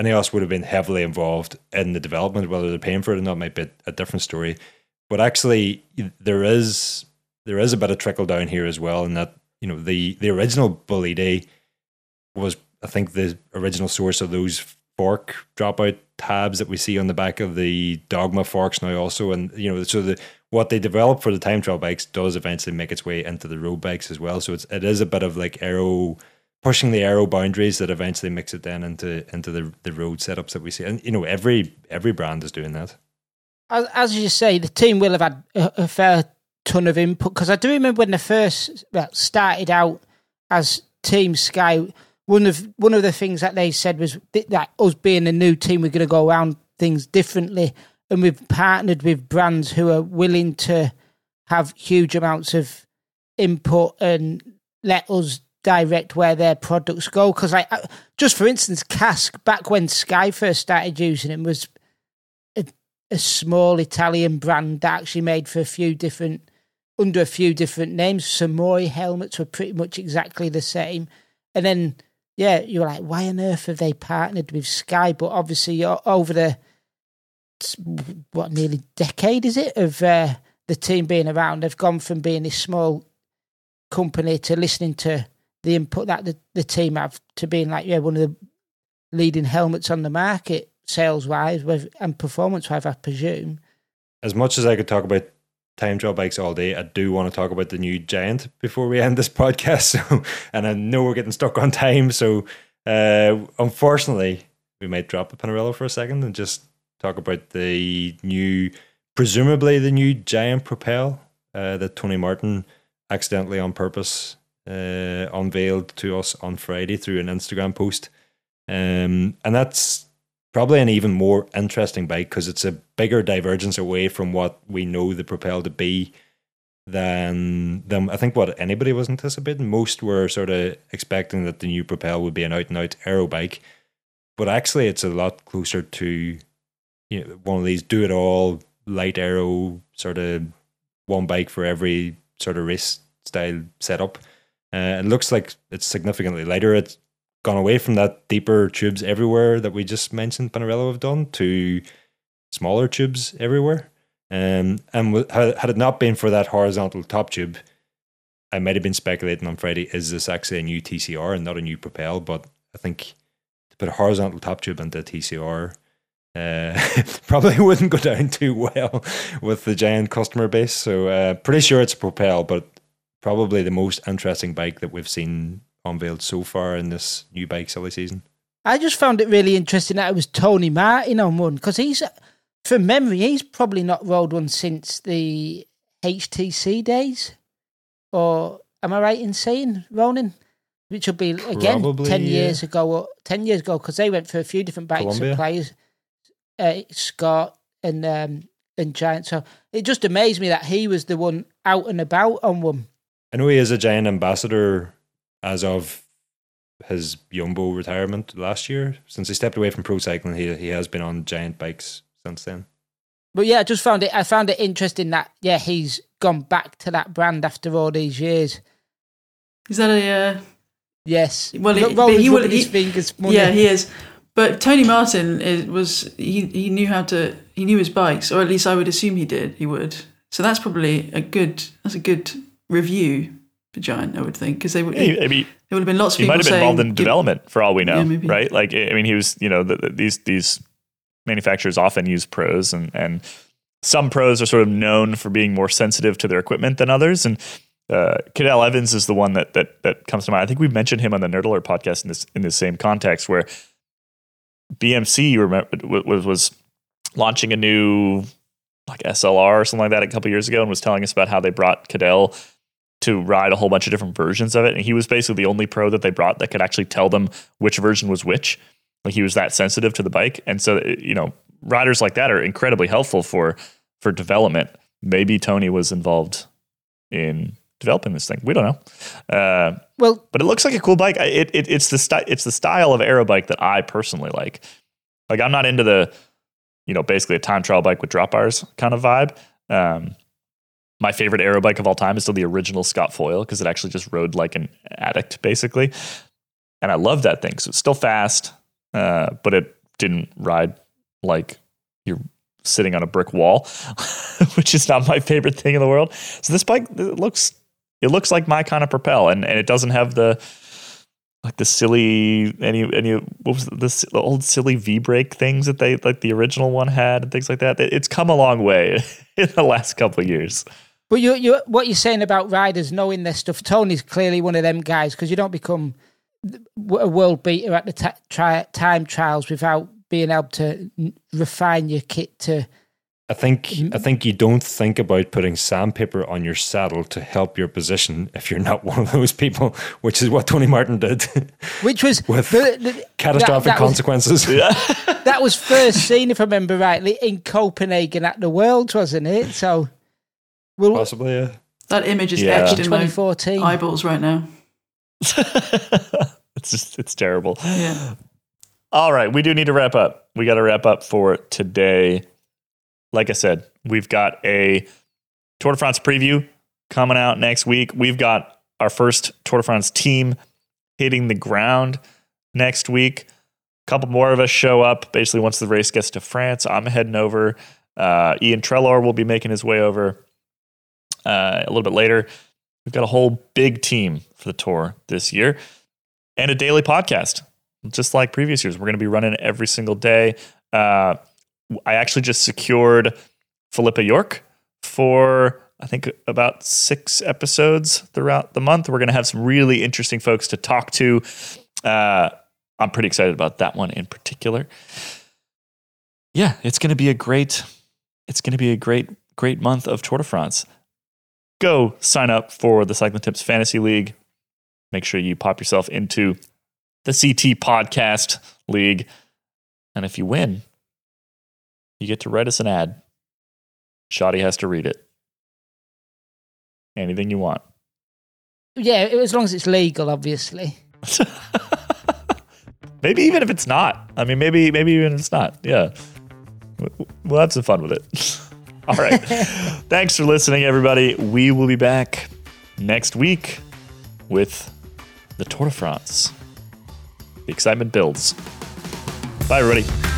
Ineos would have been heavily involved in the development. Whether they're paying for it or not might be a different story. But actually, there is there is a bit of trickle down here as well, in that you know the the original Bolide was I think the original source of those fork dropout tabs that we see on the back of the Dogma forks now also, and you know so the what they develop for the time trial bikes does eventually make its way into the road bikes as well. So it's it is a bit of like aero pushing the aero boundaries that eventually makes it then into into the the road setups that we see. And you know every every brand is doing that. As, as you say, the team will have had a, a fair ton of input because I do remember when they first well, started out as Team Sky. One of one of the things that they said was that us being a new team, we're going to go around things differently and we've partnered with brands who are willing to have huge amounts of input and let us direct where their products go. Because, like, uh, just for instance, Kask back when Sky first started using it was a, a, small Italian brand that actually made for a few different under a few different names. Samori helmets were pretty much exactly the same, and then yeah, you were like, why on earth have they partnered with Sky? But obviously, you're over the what nearly decade is it of uh, the team being around. They've gone from being this small company to listening to the input that the, the team have to being like yeah one of the leading helmets on the market sales wise and performance wise. I presume. As much as I could talk about time trial bikes all day. I do want to talk about the new Giant before we end this podcast. So, and I know we're getting stuck on time. So, uh, unfortunately, we might drop the Pinarello for a second and just talk about the new, presumably the new Giant Propel uh, that Tony Martin accidentally on purpose uh, unveiled to us on Friday through an Instagram post. Um, and that's probably an even more interesting bike because it's a bigger divergence away from what we know the Propel to be than than I think what anybody was anticipating. Most were sort of expecting that the new Propel would be an out and out aero bike, but actually it's a lot closer to you know, one of these do it all light aero sort of one bike for every sort of race style setup. Uh, it looks like it's significantly lighter. It's gone away from that deeper tubes everywhere that we just mentioned Pinarello have done to smaller tubes everywhere. Um, and had it not been for that horizontal top tube, I might have been speculating on Friday, is this actually a new TCR and not a new Propel? But I think to put a horizontal top tube into a TCR uh, probably wouldn't go down too well with the giant customer base. So uh, pretty sure it's a Propel, but probably the most interesting bike that we've seen unveiled so far in this new bike silly season. I just found it really interesting that it was Tony Martin on one because he's, from memory, he's probably not rolled one since the HTC days. Or am I right in saying, Ronan? Which would be again probably, ten yeah. years ago. Or Ten years ago, because they went for a few different bike Columbia. suppliers, uh, Scott and um, and Giant. So it just amazed me that he was the one out and about on one. I know he is a Giant ambassador as of his Jumbo retirement last year. Since he stepped away from pro cycling, he he has been on giant bikes since then. But yeah, I just found it. I found it interesting that yeah, he's gone back to that brand after all these years. Is that a? Uh... Yes. Well, he, he will. His fingers. Money. Yeah, he is. But Tony Martin is, was he, he knew how to he knew his bikes, or at least I would assume he did. He would. So that's probably a good that's a good review for Giant, I would think, because they would. Yeah, I mean, there would have been lots of people. he might have been saying, involved in development for all we know, yeah, right? Like, I mean, he was, you know, the, the, these these manufacturers often use pros, and and some pros are sort of known for being more sensitive to their equipment than others, and. Uh, Cadel Evans is the one that that that comes to mind. I think we've mentioned him on the Nerd Alert podcast in this in the same context, where BMC remember was was launching a new like SLR or something like that a couple years ago, and was telling us about how they brought Cadel to ride a whole bunch of different versions of it. And he was basically the only pro that they brought that could actually tell them which version was which. Like he was that sensitive to the bike. And so, you know, riders like that are incredibly helpful for for development. Maybe Tony was involved in developing this thing. We don't know. Uh, well, but it looks like a cool bike. It, it it's the style it's the style of aero bike that I personally like. Like I'm not into the, you know, basically a time trial bike with drop bars kind of vibe. Um, my favorite aero bike of all time is still the original Scott Foil because it actually just rode like an addict basically, and I love that thing. So it's still fast, uh, but it didn't ride like you're sitting on a brick wall, which is not my favorite thing in the world. So this bike looks it looks like my kind of propel, and and it doesn't have the like the silly any any what was this the old silly V brake things that they like the original one had and things like that. It's come a long way in the last couple of years. But you, you, what you're saying about riders knowing their stuff. Tony's clearly one of them guys because you don't become a world beater at the t- tri- time trials without being able to refine your kit to. I think mm-hmm. I think you don't think about putting sandpaper on your saddle to help your position if you're not one of those people, which is what Tony Martin did. Which was with the, the, catastrophic that, that consequences. Was, that was first seen, if I remember rightly, in Copenhagen at the Worlds, wasn't it? So We'll, Possibly, yeah. That image is yeah. etched in 2014 eyeballs right now. it's just it's terrible. Yeah. All right, we do need to wrap up. We got to wrap up for today. Like I said, we've got a Tour de France preview coming out next week. We've got our first Tour de France team hitting the ground next week. A couple more of us show up basically once the race gets to France. I'm heading over. Uh, Iain Treloar will be making his way over uh, a little bit later. We've got a whole big team for the tour this year and a daily podcast, just like previous years. We're going to be running every single day. Uh, I actually just secured Philippa York for I think about six episodes throughout the month. We're going to have some really interesting folks to talk to. Uh, I'm pretty excited about that one in particular. Yeah, it's going to be a great, it's going to be a great, great month of Tour de France. Go sign up for the Cycling Tips Fantasy League. Make sure you pop yourself into the CT Podcast League. And if you win, you get to write us an ad. Shoddy has to read it. Anything you want. Yeah, as long as it's legal, obviously. maybe even if it's not. I mean, maybe maybe even if it's not. Yeah, we'll have some fun with it. All right. Thanks for listening, everybody. We will be back next week with the Tour de France. The excitement builds. Bye, everybody.